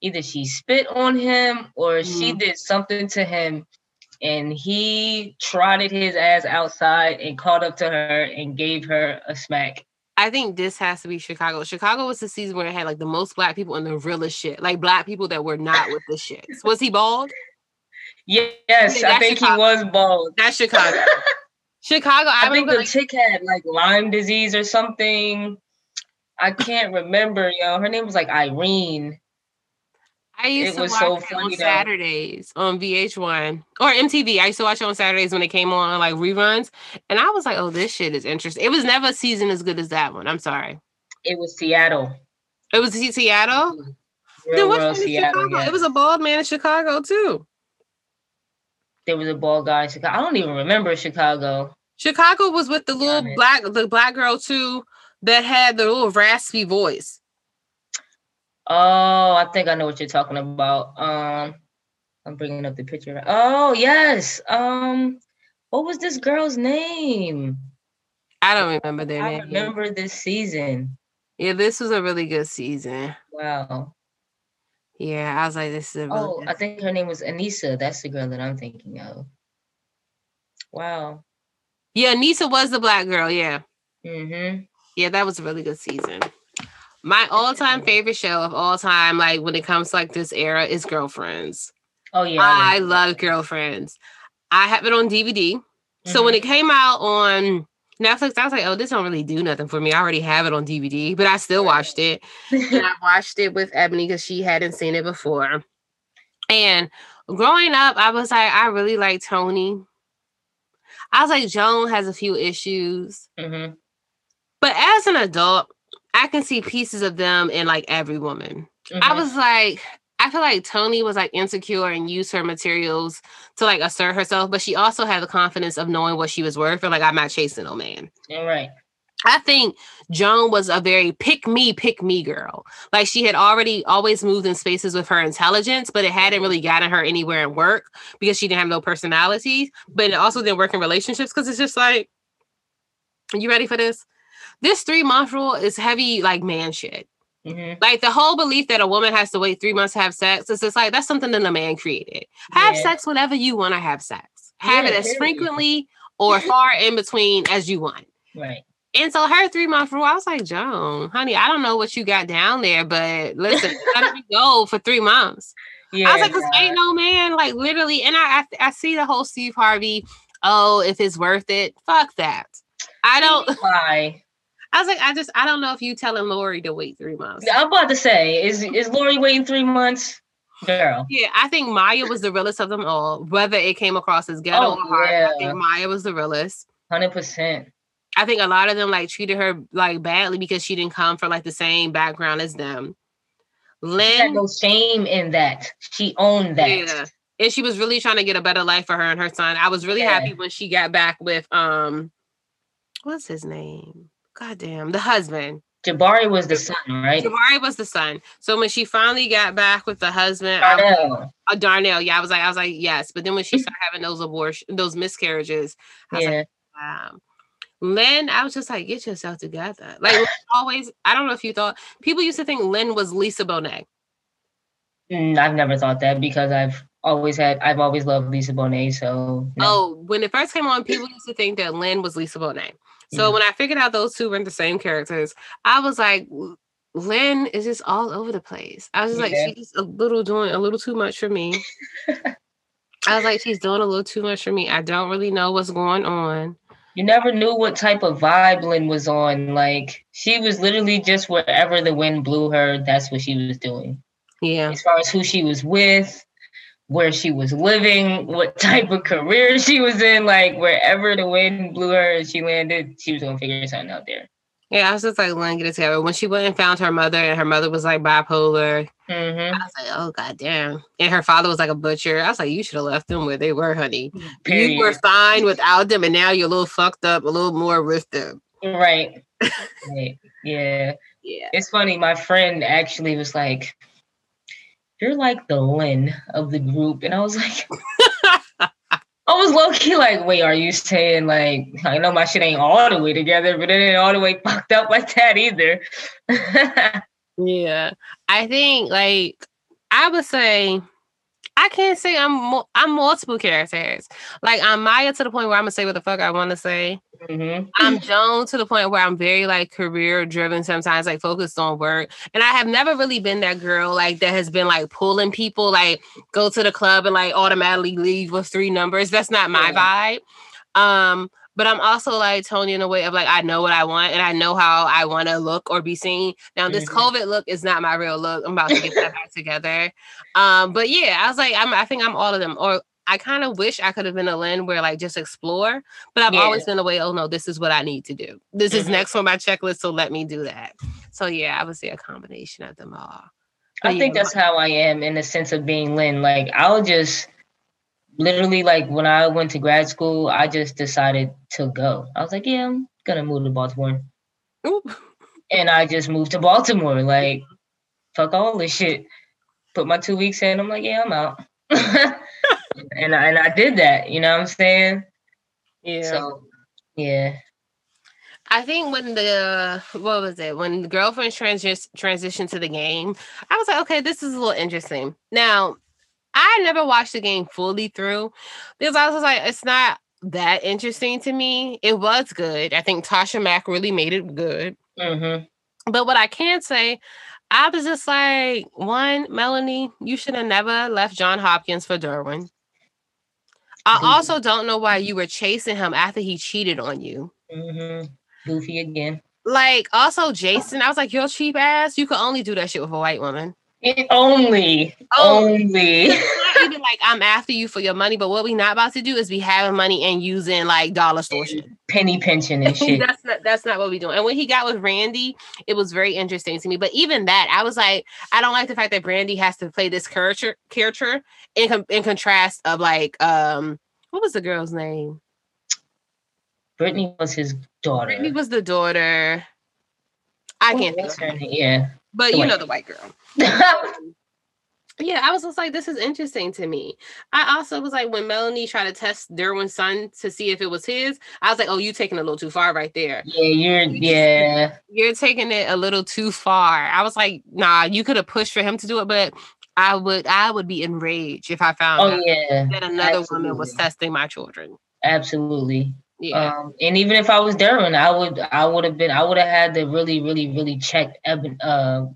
either she spit on him or mm. she mm-hmm. did something to him and he trotted his ass outside and caught up to her and gave her a smack. I think this has to be Chicago. Chicago was the season where it had like the most black people in the realest shit, like black people that were not with the shit. Was he bald? Yes, I, I think Chicago. he was bald. That's Chicago. Chicago. I, I think the like, chick had like Lyme disease or something. I can't remember, yo. Her name was like Irene. I used it to watch so it on Saturdays on VH1 or MTV. I used to watch it on Saturdays when it came on like reruns, and I was like, "Oh, this shit is interesting." It was never a season as good as that one. I'm sorry. It was Seattle. It was Seattle. Mm-hmm. Real, real Seattle, yeah. It was a bald man in Chicago too. There was a bald guy in Chicago. I don't even remember Chicago. Chicago was with the little black, the black girl too, that had the little raspy voice. Oh, I think I know what you're talking about. Um, I'm bringing up the picture. Oh, yes. Um, what was this girl's name? I don't remember their I name. I remember this season. Yeah, this was a really good season. Wow. Yeah, I was like, this is a really Oh, I think her name was Aneesa. That's the girl that I'm thinking of. Wow. Yeah, Aneesa was the black girl, yeah. Mm-hmm. Yeah, that was a really good season. My all-time favorite show of all time, like when it comes to like this era, is Girlfriends. Oh yeah, I, I love Girlfriends. I have it on DVD. Mm-hmm. So when mm-hmm. it came out on Netflix, I was like, oh, this don't really do nothing for me. I already have it on DVD, but I still watched it. and I watched it with Ebony because she hadn't seen it before. And growing up, I was like, I really like Tony. I was like, Joan has a few issues. Mm-hmm. But as an adult, I can see pieces of them in like every woman. Mm-hmm. I was like, I feel like Tony was like insecure and used her materials to like assert herself, but she also had the confidence of knowing what she was worth and like I'm not chasing no man. All right. I think Joan was a very pick me, pick me girl. Like she had already always moved in spaces with her intelligence, but it hadn't really gotten her anywhere in work because she didn't have no personality. But it also didn't work in relationships because it's just like, you ready for this? This three month rule is heavy like man shit. Mm-hmm. Like the whole belief that a woman has to wait three months to have sex, it's just like that's something that a man created. Have yeah. sex whenever you want to have sex. Have yeah, it as frequently or far in between as you want. Right. And so her three month rule, I was like, Joan, honey, I don't know what you got down there, but listen, let me go for three months. Yeah, I was like, because ain't no man, like literally, and I, I I see the whole Steve Harvey, oh, if it's worth it, fuck that. I don't why. I was like, I just, I don't know if you telling Lori to wait three months. I'm about to say, is is Lori waiting three months? Girl. Yeah, I think Maya was the realest of them all. Whether it came across as ghetto oh, or hard, yeah. I think Maya was the realest. Hundred percent. I think a lot of them like treated her like badly because she didn't come from like the same background as them. Lynn she had no shame in that. She owned that. Yeah. And she was really trying to get a better life for her and her son. I was really yeah. happy when she got back with um what's his name? God damn, the husband. Jabari was the son, right? Jabari was the son. So when she finally got back with the husband, Darnell. uh, Darnell, yeah, I was like, I was like, yes. But then when she started having those abortion, those miscarriages, I was yeah. like, um, Lynn, I was just like, get yourself together. Like always, I don't know if you thought people used to think Lynn was Lisa Bonet. Mm, I've never thought that because I've always had I've always loved Lisa Bonet. So no. oh, when it first came on, people used to think that Lynn was Lisa Bonet. So mm when I figured out those two weren't the same characters, I was like, Lynn is just all over the place. I was yeah. like, she's a little doing a little too much for me. I was like, she's doing a little too much for me. I don't really know what's going on. You never knew what type of vibe Lynn was on. Like she was literally just wherever the wind blew her, that's what she was doing. Yeah. As far as who she was with, where she was living, what type of career she was in, like wherever the wind blew her and she landed, she was gonna figure something out there. Yeah, I was just like, Lynn, get it together. When she went and found her mother, and her mother was like bipolar, mm-hmm. I was like, oh god damn. And her father was like a butcher. I was like, you should have left them where they were, honey. Period. You were fine without them, and now you're a little fucked up, a little more with them. Right. right. Yeah. Yeah. It's funny. My friend actually was like, "You're like the Lynn of the group," and I was like. I was low key like, wait, are you saying like I know my shit ain't all the way together, but it ain't all the way fucked up like that either. yeah. I think like I would say I can't say I'm I'm multiple characters. Like I'm Maya to the point where I'm gonna say what the fuck I want to say. Mm-hmm. I'm Joan to the point where I'm very like career driven sometimes, like focused on work. And I have never really been that girl like that has been like pulling people, like go to the club and like automatically leave with three numbers. That's not my yeah. vibe. Um, but I'm also like Tony in a way of like I know what I want and I know how I want to look or be seen. Now this mm-hmm. COVID look is not my real look. I'm about to get that back together. Um, but yeah, I was like, I'm I think I'm all of them. Or I kind of wish I could have been a Lynn where like just explore, but I've yeah. always been a way, oh no, this is what I need to do. This mm-hmm. is next on my checklist, so let me do that. So yeah, I would say a combination of them all. But, I think yeah, that's how I am in the sense of being Lynn. Like I'll just literally like when I went to grad school, I just decided to go. I was like, yeah, I'm gonna move to Baltimore. And I just moved to Baltimore. Like, fuck all this shit. Put my two weeks in. I'm like, yeah, I'm out. and I, and I did that. You know what I'm saying? Yeah. So, yeah. I think when the what was it when the girlfriend transi- transitioned to the game, I was like, okay, this is a little interesting. Now, I never watched the game fully through because I was like, it's not that interesting to me. It was good. I think Tasha Mack really made it good. Mm-hmm. But what I can say, I was just like, one, Melanie, you should have never left John Hopkins for Derwin. I also don't know why you were chasing him after he cheated on you. Mm-hmm. Goofy again. Like, also, Jason, I was like, you're cheap ass. You could only do that shit with a white woman. It only, oh, only. even like I'm after you for your money, but what we not about to do is be having money and using like dollar store shit, penny pension and shit. that's not that's not what we doing. And when he got with Brandy, it was very interesting to me. But even that, I was like, I don't like the fact that Brandy has to play this character character in in contrast of like um what was the girl's name? Brittany was his daughter. Brittany was the daughter. I can't think of her name. Yeah. But you know the white girl. yeah, I was just like, this is interesting to me. I also was like, when Melanie tried to test Derwin's son to see if it was his, I was like, oh, you taking a little too far right there. Yeah, you're yeah. You're taking it a little too far. I was like, nah, you could have pushed for him to do it, but I would I would be enraged if I found oh, yeah. that another Absolutely. woman was testing my children. Absolutely. Yeah. Um, and even if I was Derwin, I would I would have been I would have had to really, really, really check Eben uh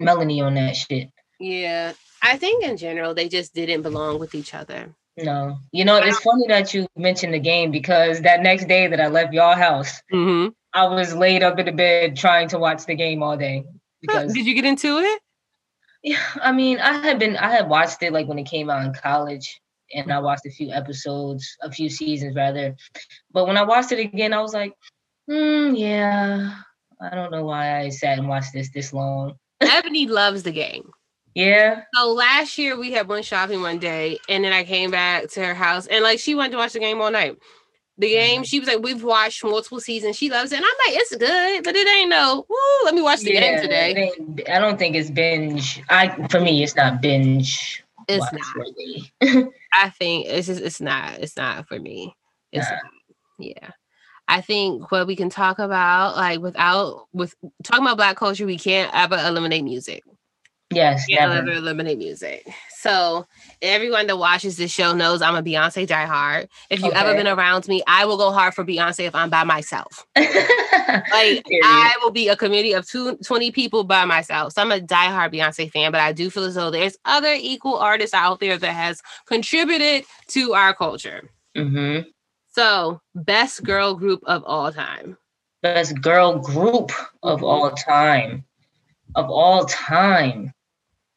Melanie on that shit. Yeah. I think in general they just didn't belong with each other. No. You know, it's funny that you mentioned the game because that next day that I left y'all house, mm-hmm. I was laid up in the bed trying to watch the game all day. Because did you get into it? Yeah, I mean, I had been I had watched it like when it came out in college and I watched a few episodes, a few seasons rather. But when I watched it again, I was like, hmm, yeah, I don't know why I sat and watched this this long. Ebony loves the game. Yeah. So last year we had went shopping one day, and then I came back to her house, and like she wanted to watch the game all night. The game, mm-hmm. she was like, we've watched multiple seasons. She loves it, and I'm like, it's good, but it ain't no. Woo, let me watch the yeah, game today. I don't think it's binge. I for me, it's not binge. It's not. I think it's just it's not it's not for me. It's nah. yeah. I think what we can talk about, like without with talking about black culture, we can't ever eliminate music. Yes, can't never. ever eliminate music. So everyone that watches this show knows I'm a Beyonce diehard. If you've okay. ever been around me, I will go hard for Beyonce if I'm by myself. like I will be a community of two, 20 people by myself. So I'm a diehard Beyonce fan, but I do feel as though there's other equal artists out there that has contributed to our culture. Mm-hmm. So best girl group of all time. Best girl group of all time. Of all time.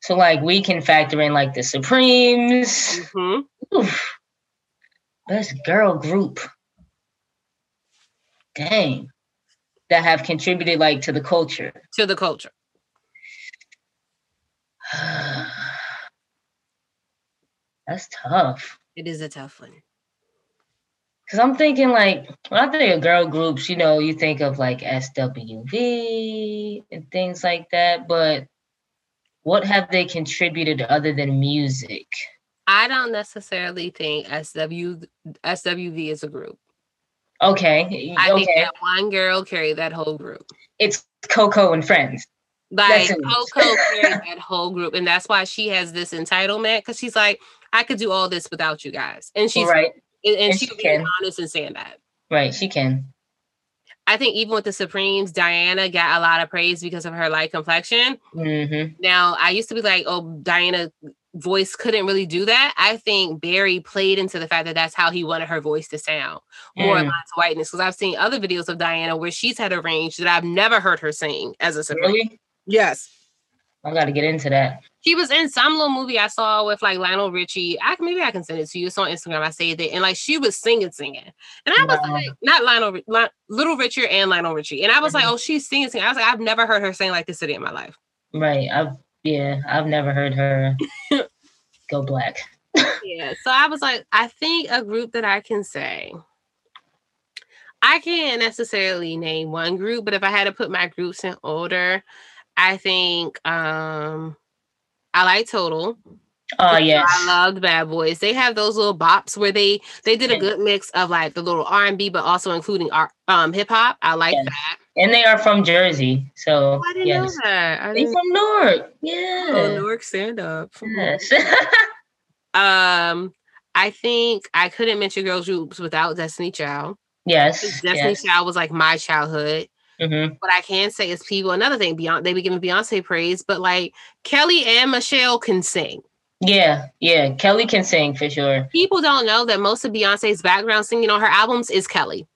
So like we can factor in like the Supremes. Mm-hmm. Best girl group. Dang. that have contributed like to the culture. To the culture. That's tough. It is a tough one. Cause I'm thinking like when I think of girl groups, you know, you think of like SWV and things like that, but what have they contributed other than music? I don't necessarily think SW SWV is a group. Okay. I okay. think that one girl carried that whole group. It's Coco and friends. Like Coco carried that whole group. And that's why she has this entitlement because she's like, I could do all this without you guys. And she's right. And, and, and she, she can. honest in saying that. Right, she can. I think even with the Supremes, Diana got a lot of praise because of her light complexion. Mm-hmm. Now, I used to be like, oh, Diana voice couldn't really do that. I think Berry played into the fact that that's how he wanted her voice to sound, more mm. lines whiteness. Because I've seen other videos of Diana where she's had a range that I've never heard her sing as a Supreme. Really? Yes. I got to get into that. He was in some little movie I saw with like Lionel Richie. I maybe I can send it to you. It's on Instagram. I saved it, and like she was singing, singing, and I was like, not Lionel, Li- Little Richard and Lionel Richie, and I was mm-hmm. like, oh, she's singing, singing. I was like, I've never heard her sing like this city in my life. Right. I've yeah, I've never heard her go black. yeah. So I was like, I think a group that I can say. I can't necessarily name one group, but if I had to put my groups in order, I think um I like Total. Oh yeah, I loved Bad Boys. They have those little bops where they they did a good mix of like the little R and B, but also including art, um hip hop. I like that. And they are from Jersey, so oh, I didn't yes. know that. I they from Newark. Yeah. Oh, Newark stand up. Yes. um, I think I couldn't mention girls groups without Destiny Child. Yes. Destiny yes. Child was like my childhood. Mm-hmm. What I can say is people. Another thing, Beyonce, they be giving Beyonce praise, but like Kelly and Michelle can sing. Yeah, yeah, Kelly can sing for sure. People don't know that most of Beyonce's background singing on her albums is Kelly.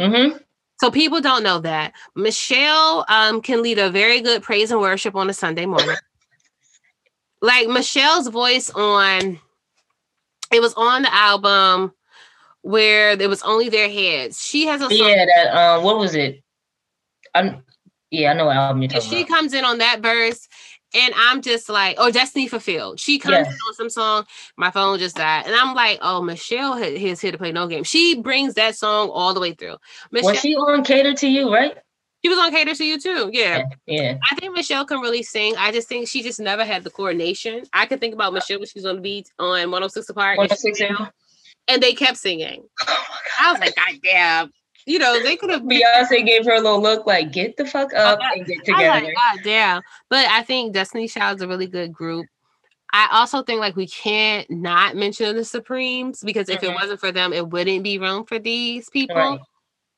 Mm-hmm. So people don't know that Michelle um, can lead a very good praise and worship on a Sunday morning. like Michelle's voice on, it was on the album where there was only their heads. She has a song. Yeah, that um, what was it? I'm, yeah, I know what album you're talking she about. comes in on that verse, and I'm just like, oh, Destiny Fulfilled. She comes yes. in on some song. My phone just died, and I'm like, oh, Michelle is here to play no game. She brings that song all the way through. Michelle, was she on Cater to You, right? She was on Cater to You too. Yeah. yeah. I think Michelle can really sing. I just think she just never had the coordination. I could think about Michelle when she's on the beat on 106 & Park. 106 and they kept singing. Oh I was like, God damn. You know, they could have Beyonce gave her a little look like get the fuck up got, and get together. Like, God damn. But I think Destiny Child is a really good group. I also think like we can't not mention the Supremes because if mm-hmm. it wasn't for them, it wouldn't be room for these people. Right.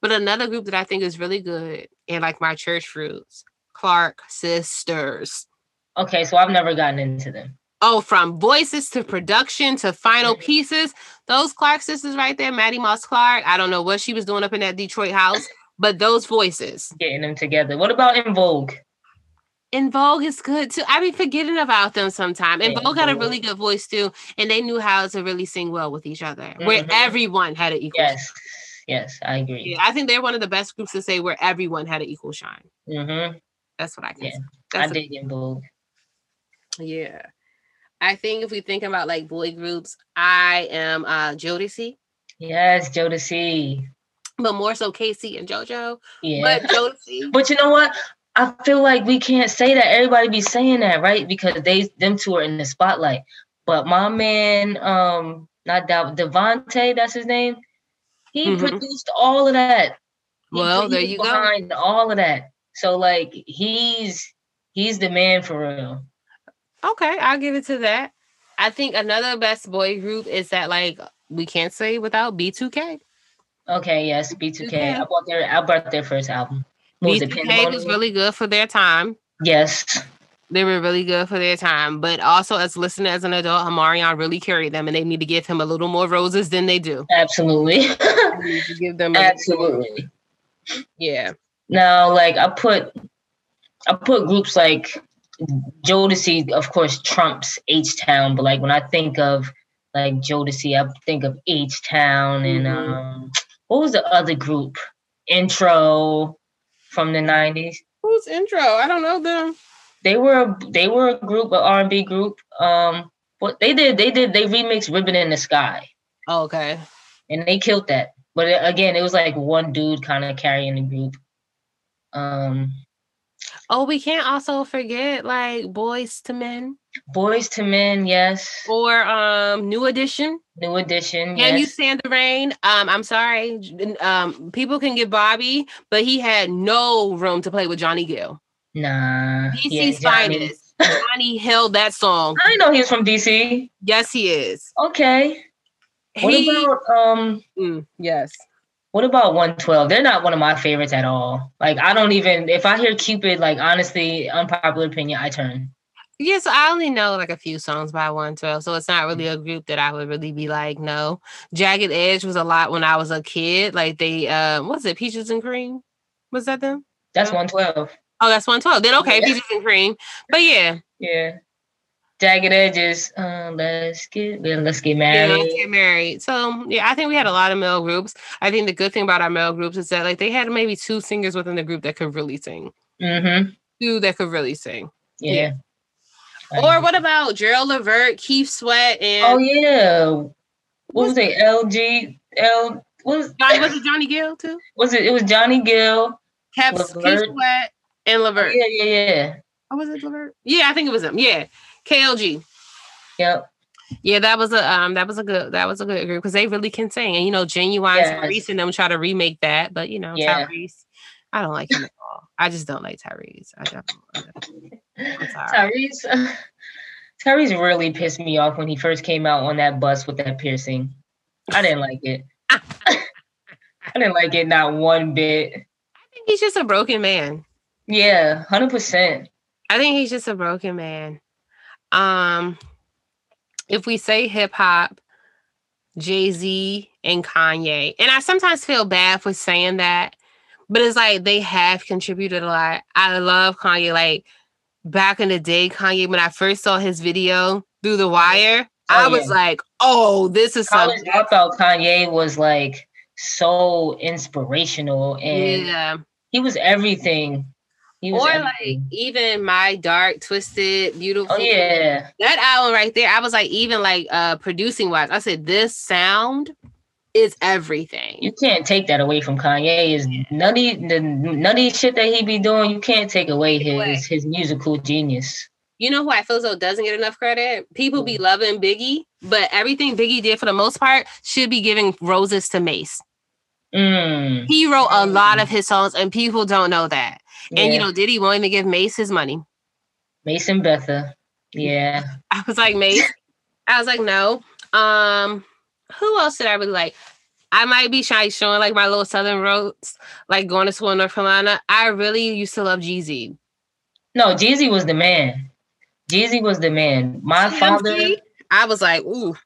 But another group that I think is really good and like my church fruits, Clark Sisters. Okay, so I've never gotten into them. Oh, from voices to production to final pieces. Those Clark sisters right there, Mattie Moss Clark. I don't know what she was doing up in that Detroit house, but those voices. Getting them together. What about En Vogue? En Vogue is good too. I be forgetting about them sometime. En Vogue had a really good voice too, and they knew how to really sing well with each other, mm-hmm. where everyone had an equal. Yes, shine. yes, I agree. Yeah, I think they're one of the best groups to say where everyone had an equal shine. Mm-hmm. That's what I can. Yeah, I dig En Vogue. Yeah. I think if we think about like boy groups, I am uh Jodeci. Yes, Jodeci. But more so K-Ci and JoJo. Yeah. But Jodeci. but you know what? I feel like we can't say that. Everybody be saying that, right? Because they them two are in the spotlight. But my man, um, not da- DeVante, that's his name. He mm-hmm. produced all of that. He well, there you behind go. All of that. So like he's he's the man for real. Okay, I'll give it to that. I think another best boy group is that like we can't say without B2K. Okay, yes, B2K. B2K. I bought their I bought their first album. What B2K was, was really good for their time. Yes. They were really good for their time. But also as listening as an adult, Omarion really carried them and they need to give him a little more roses than they do. Absolutely. give them absolutely. Yeah. Now like I put I put groups like Jodeci, of course, trumps H Town, but like when I think of like Jodeci, I think of H Town and mm-hmm. um, what was the other group intro from the nineties. Who's intro? I don't know them. They were a, they were a group, an R and B group. Um, what they did, they did they remixed "Ribbon in the Sky." Oh, okay. And they killed that. But it, again, it was like one dude kind of carrying the group. Um. Oh, we can't also forget like Boyz II Men. Boyz II Men, yes. Or um New Edition. New Edition. Can yes. you stand the rain? Um, I'm sorry. Um, people can get Bobby, but he had no room to play with Johnny Gill. Nah. DC's yeah, finest. Johnny held that song. I know he's from DC. Yes, he is. Okay. What he, about um mm, yes. What about 112? They're not one of my favorites at all. Like I don't even if I hear Cupid, like honestly, unpopular opinion, I turn. Yes, I only know like a few songs by 112, so it's not really a group that I would really be like, no. Jagged Edge was a lot when I was a kid. Like they uh was it Peaches and Cream? Was that them? That's 112. Oh, that's 112. Then okay, yeah. Peaches and Cream. But yeah. Yeah. Jagged Edges. Uh, let's get let's get married. Yeah, let's get married. So yeah, I think we had a lot of male groups. I think the good thing about our male groups is that like they had maybe two singers within the group that could really sing. Mm-hmm. Two that could really sing. Yeah. yeah. Or what about Gerald Levert, Keith Sweat, and oh yeah, what was it? LG L was Johnny, was it Johnny Gill too? Was it? It was Johnny Gill, Keith Sweat, and Levert. Oh, yeah, yeah, yeah. Oh, was it Levert? Yeah, I think it was him. Yeah, KLG. Yep. Yeah, that was a um that was a good that was a good group because they really can sing. And you know, genuine yes. Tyrese and them try to remake that, but you know, yeah. Tyrese, I don't like him at all. I just don't like Tyrese. I definitely, Tyrese Tyrese really pissed me off when he first came out on that bus with that piercing. I didn't like it. I didn't like it not one bit. I think he's just a broken man. Yeah, hundred percent. I think he's just a broken man. Um, if we say hip hop, Jay Z and Kanye, and I sometimes feel bad for saying that, but it's like they have contributed a lot. I love Kanye. Like back in the day, Kanye, when I first saw his video through the wire, oh, I was yeah. like, oh, this is College something. I felt Kanye was like so inspirational and yeah. he was everything or like even my dark, twisted, beautiful. Oh yeah, that album right there. I was like, even like uh producing wise, I said this sound is everything. You can't take that away from Kanye. Is nutty the none of nutty shit that he be doing. You can't take away his away. his musical genius. You know who I feel so doesn't get enough credit? People be loving Biggie, but everything Biggie did for the most part should be giving roses to Mase. Mm. He wrote a lot of his songs, and people don't know that. Yeah. And you know, did he want to give Mase his money? Mason Betha. Yeah. I was like, Mase. I was like, no. Um, who else did I really like? I might be shy showing like my little southern roots, like going to school in North Carolina. I really used to love Jeezy. No, Jeezy was the man. Jeezy was the man. My father. I was like, ooh.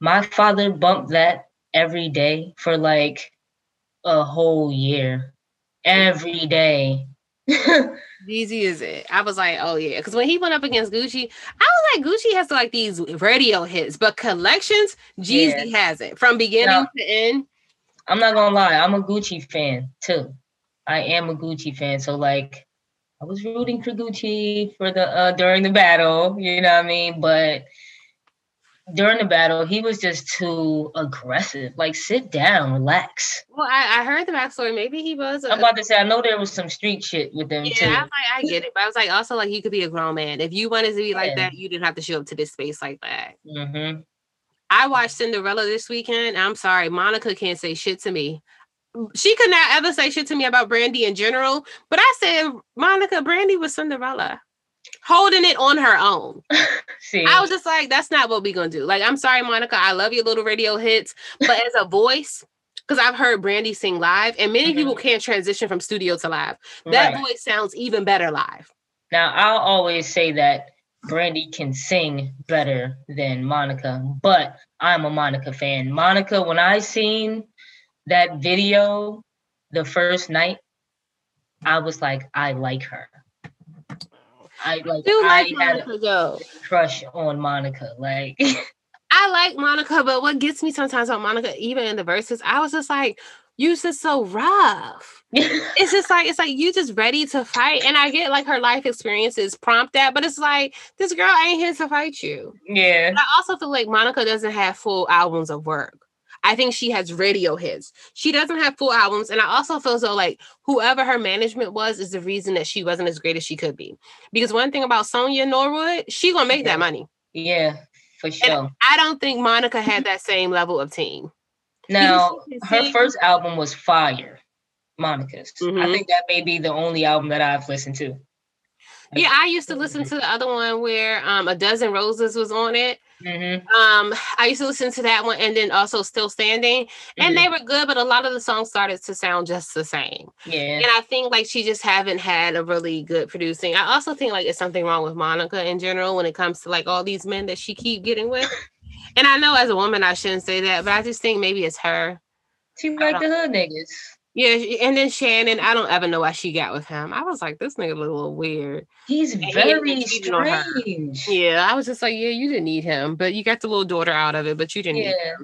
My father bumped that every day for like a whole year. Every day. Jeezy is it. I was like, oh yeah. Because when he went up against Gucci, I was like, Gucci has like these radio hits, but collections, Jeezy yeah. has it from beginning to end. I'm not gonna lie, I'm a Gucci fan too. I am a Gucci fan. So like I was rooting for Gucci for the uh during the battle, you know what I mean? But during the battle, he was just too aggressive. Like, sit down, relax. Well, I, I heard the backstory. Maybe he was. i am about to say, I know there was some street shit with them yeah, too. I like, I get it, but I was like, also like, you could be a grown man. If you wanted to be yeah. like that, you didn't have to show up to this space like that. Mm-hmm. I watched Cinderella this weekend. I'm sorry, Monica can't say shit to me. She could not ever say shit to me about Brandy in general, but I said, Monica, Brandy was Cinderella holding it on her own. See, I was just like, that's not what we're gonna do. Like, I'm sorry, Monica, I love your little radio hits, but as a voice, because I've heard Brandy sing live, and many mm-hmm. people can't transition from studio to live. That right. voice sounds even better live. Now, I'll always say that Brandy can sing better than Monica, but I'm a Monica fan. Monica, when I seen that video the first night, I was like, I like her. I like do like I Monica though. Crush on Monica, like. I like Monica, but what gets me sometimes on Monica, even in the verses, I was just like, you just so rough. it's just like it's like you just ready to fight. And I get like her life experiences prompt that, but it's like this girl ain't here to fight you. Yeah. But I also feel like Monica doesn't have full albums of work. I think she has radio hits. She doesn't have full albums. And I also feel as though like whoever her management was is the reason that she wasn't as great as she could be. Because one thing about Sonja Norwood, she gonna make yeah. that money. Yeah, for sure. And I don't think Monica had that same level of team. Now, her first album was Fire, Monica's. Mm-hmm. I think that may be the only album that I've listened to. Yeah, I used to listen to the other one where um, A Dozen Roses was on it. Mm-hmm. Um, I used to listen to that one and then also Still Standing, and mm-hmm. they were good, but a lot of the songs started to sound just the same. Yeah, and I think like she just haven't had a really good producing. I also think like it's something wrong with Monica in general when it comes to like all these men that she keep getting with. and I know as a woman I shouldn't say that, but I just think maybe it's her. She like the hood niggas. Yeah, and then Shannon, I don't ever know why she got with him. I was like, this nigga a little weird. He's very he strange. Yeah, I was just like, yeah, you didn't need him, but you got the little daughter out of it, but you didn't. Yeah,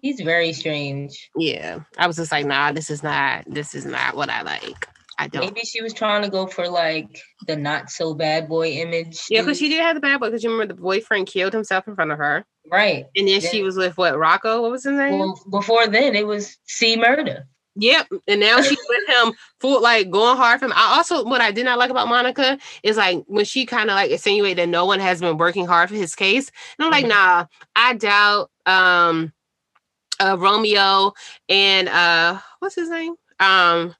he's very strange. Yeah, I was just like, nah, this is not, this is not what I like. I don't. Maybe she was trying to go for like the not so bad boy image. Yeah, because she did have the bad boy. Because you remember the boyfriend killed himself in front of her. Right. And then yeah. she was with what Rocko? What was his name? Well, before then, it was C Murder. Yep. And now she's with him full like going hard for him. I also what I did not like about Monica is like when she kind of like insinuated that no one has been working hard for his case. And I'm like, mm-hmm. nah, I doubt um uh Romeo and uh what's his name? Um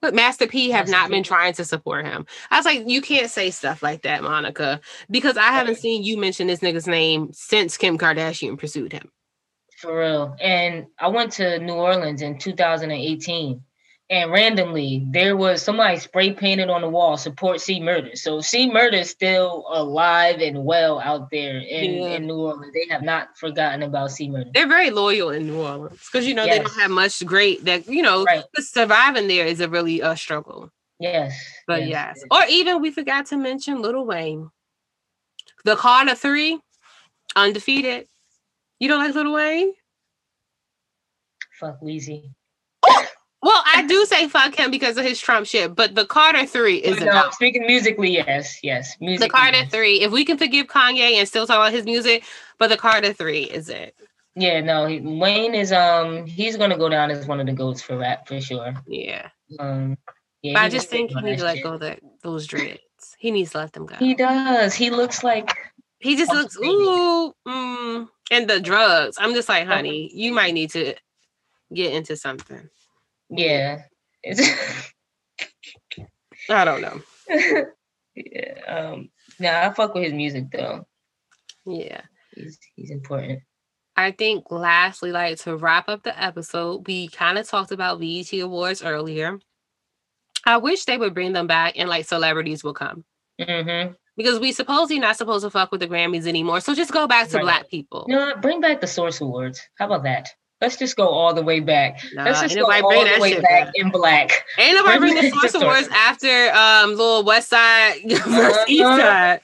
but Master P have Master not P. been trying to support him. I was like, you can't say stuff like that, Monica, because I haven't seen you mention this nigga's name since Kim Kardashian pursued him. For real. And I went to New Orleans in 2018 and randomly there was somebody spray painted on the wall support C murder. So C murder is still alive and well out there in, yeah. in New Orleans. They have not forgotten about C murder. They're very loyal in New Orleans because you know yes. they don't have much great that you know right. surviving there is a really a uh, struggle. Yes. But yes. yes. Or even we forgot to mention Lil Wayne. The Carter three, undefeated. You don't like Lil Wayne? Fuck Weezy. Well, I do say fuck him because of his Trump shit, but the Carter Three is no, about. Speaking musically, yes, yes. Musically, the Carter yes. Three. If we can forgive Kanye and still talk about his music, but the Carter Three is it. Yeah, no, he, Wayne is um he's gonna go down as one of the goats for rap for sure. Yeah. Um. Yeah, but I just think he needs to let shit. go that those dreads. He needs to let them go. He does. He looks like he just looks ooh, mm, and the drugs. I'm just like, honey, you might need to get into something. Yeah. I don't know. yeah. Um yeah, I fuck with his music though. Yeah. He's he's important. I think lastly, like to wrap up the episode, we kind of talked about BET Awards earlier. I wish they would bring them back and like celebrities will come. Mm-hmm because we supposedly not supposed to fuck with the Grammys anymore. So just go back to right. black people. You know, bring back the Source Awards. How about that? Let's just go all the way back. Nah, Let's just go all the way back, back, in black. Ain't nobody bring the Source Awards after um little West Side versus uh-huh. East Side.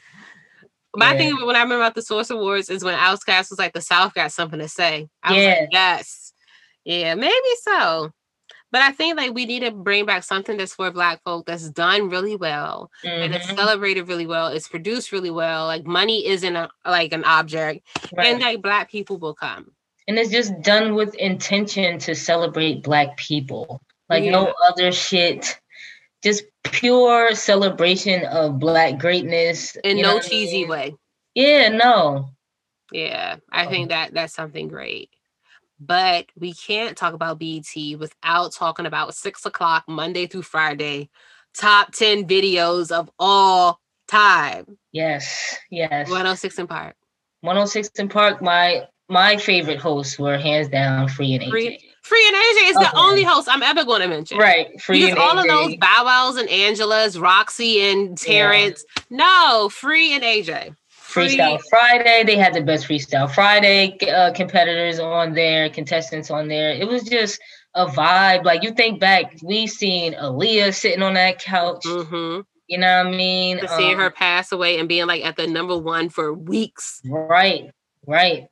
My yeah. thing when I remember about the Source Awards is when Outkast was like the South got something to say. I yeah. Like, yes. Yeah, maybe so. But I think like we need to bring back something that's for black folk that's done really well mm-hmm. and it's celebrated really well. It's produced really well. Like money isn't a, like an object, right. and like black people will come. And it's just done with intention to celebrate black people. Like yeah. no other shit. Just pure celebration of black greatness in no cheesy I mean? way. Yeah, no. Yeah, I oh. think that that's something great. But we can't talk about BET without talking about six o'clock Monday through Friday, top 10 videos of all time. Yes, yes. 106 & Park. 106 & Park, my my favorite hosts were hands down Free and AJ. Free, Free and AJ is okay. the only uh-huh. host I'm ever going to mention. Right. Free because all AJ. of those Bow Wows and Angela's, Rocsi and Terrence. Yeah. No, Free and AJ. Freestyle Friday. They had the best Freestyle Friday uh, competitors on there, contestants on there. It was just a vibe. Like you think back, we seen Aaliyah sitting on that couch. Mm-hmm. You know what I mean? To seeing um, her pass away and being like at the number one for weeks. Right, right.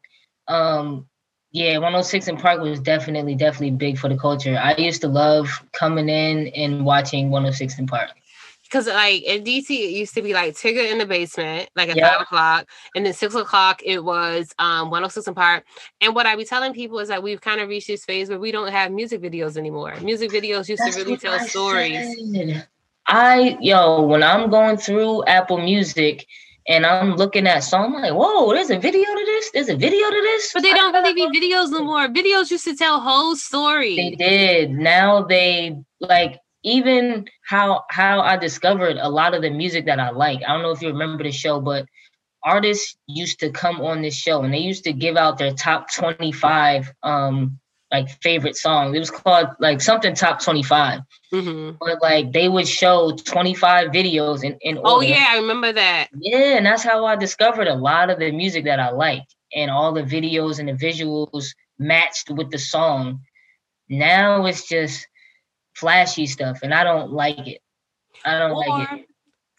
Um, Yeah, 106 & Park was definitely, definitely big for the culture. I used to love coming in and watching 106 & Park. Because like in DC, it used to be like Tigger in the basement, like at five o'clock, and then six o'clock it was um 106 & Park. And what I be telling people is that we've kind of reached this phase where we don't have music videos anymore. Music videos used That's to really tell I stories. Said. I yo, when I'm going through Apple Music and I'm looking at song, I'm like, whoa, there's a video to this. There's a video to this. But they don't really be videos no more. Videos used to tell whole story. They did. Now they like even how how I discovered a lot of the music that I like. I don't know if you remember the show, but artists used to come on this show and they used to give out their top 25 um like favorite songs. It was called like something top 25. Mm-hmm. But like they would show 25 videos in, in Oh yeah, I remember that. Yeah, and that's how I discovered a lot of the music that I like. And all the videos and the visuals matched with the song. Now it's just flashy stuff and I don't like it. I don't or, like it.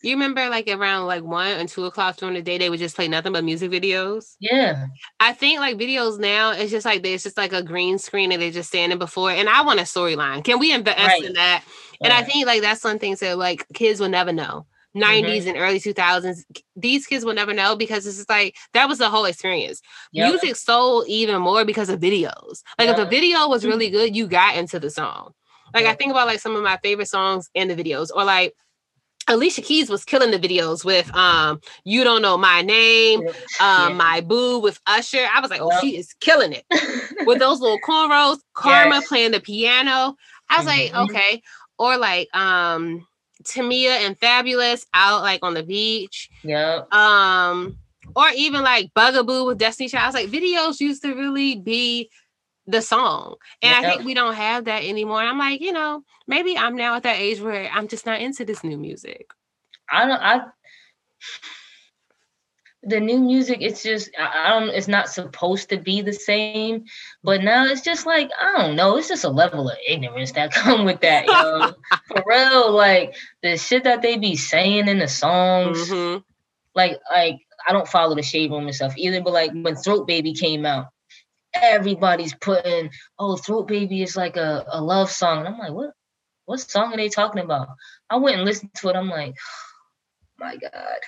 You remember like around like one and two o'clock during the day, they would just play nothing but music videos. Yeah. I think like videos now, it's just like there's just like a green screen and they're just standing before. And I want a storyline. Can we invest right. in that? And I think like that's some things that like kids will never know. 90s mm-hmm. and early 2000s these kids will never know because it's just like that was the whole experience yep. music sold even more because of videos like yep. if the video was really good you got into the song like i think about like some of my favorite songs in the videos or like Alicia Keys was killing the videos with um You Don't Know My Name, um yeah. My Boo with Usher. I was like, oh, yep. she is killing it. with those little cornrows, Karma yes. playing the piano. I was mm-hmm. like, okay. Or like um Tamia and Fabolous out like on the beach. Yeah. Um, or even like Bug a Boo with Destiny Child. I was like, videos used to really be the song. And yep. I think we don't have that anymore. And I'm like, you know, maybe I'm now at that age where I'm just not into this new music. I don't I the new music it's just I, don't it's not supposed to be the same but now it's just like i don't know it's just a level of ignorance that come with that yo. for real like the shit that they be saying in the songs mm-hmm. like like i don't follow the shade room and stuff either but like when throat baby came out everybody's putting, oh, Throat Baby is like a, a love song. And I'm like, what what song are they talking about? I went and listened to it. I'm like, oh, my God.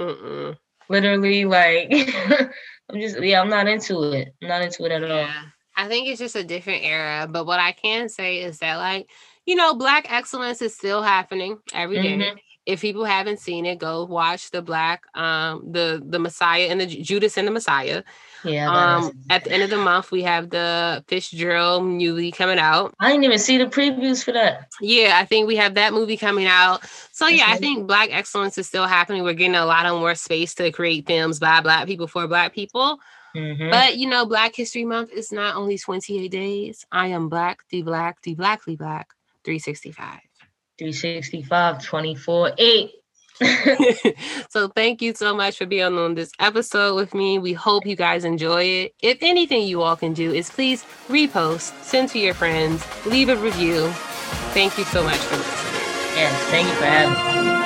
Mm-mm. Literally, like, I'm just, yeah, I'm not into it. I'm not into it at yeah. all. I think it's just a different era. But what I can say is that, like, you know, Black excellence is still happening every day. mm-hmm. If people haven't seen it, go watch the Black, um, the the Messiah and the Judas and the Messiah. Yeah. Um, at the end of the month, we have the Fitzgerald movie coming out. I didn't even see the previews for that. Yeah, I think we have that movie coming out. So yeah, I think Black excellence is still happening. We're getting a lot of more space to create films by Black people for Black people. Mm-hmm. But you know, Black History Month is not only 28 days. I am Black, the Black, the Blackly Black, 365. 365, 24, 8. so thank you so much for being on this episode with me. We hope you guys enjoy it. If anything you all can do is please repost, send to your friends, leave a review. Thank you so much for listening. Yes, thank you for having me.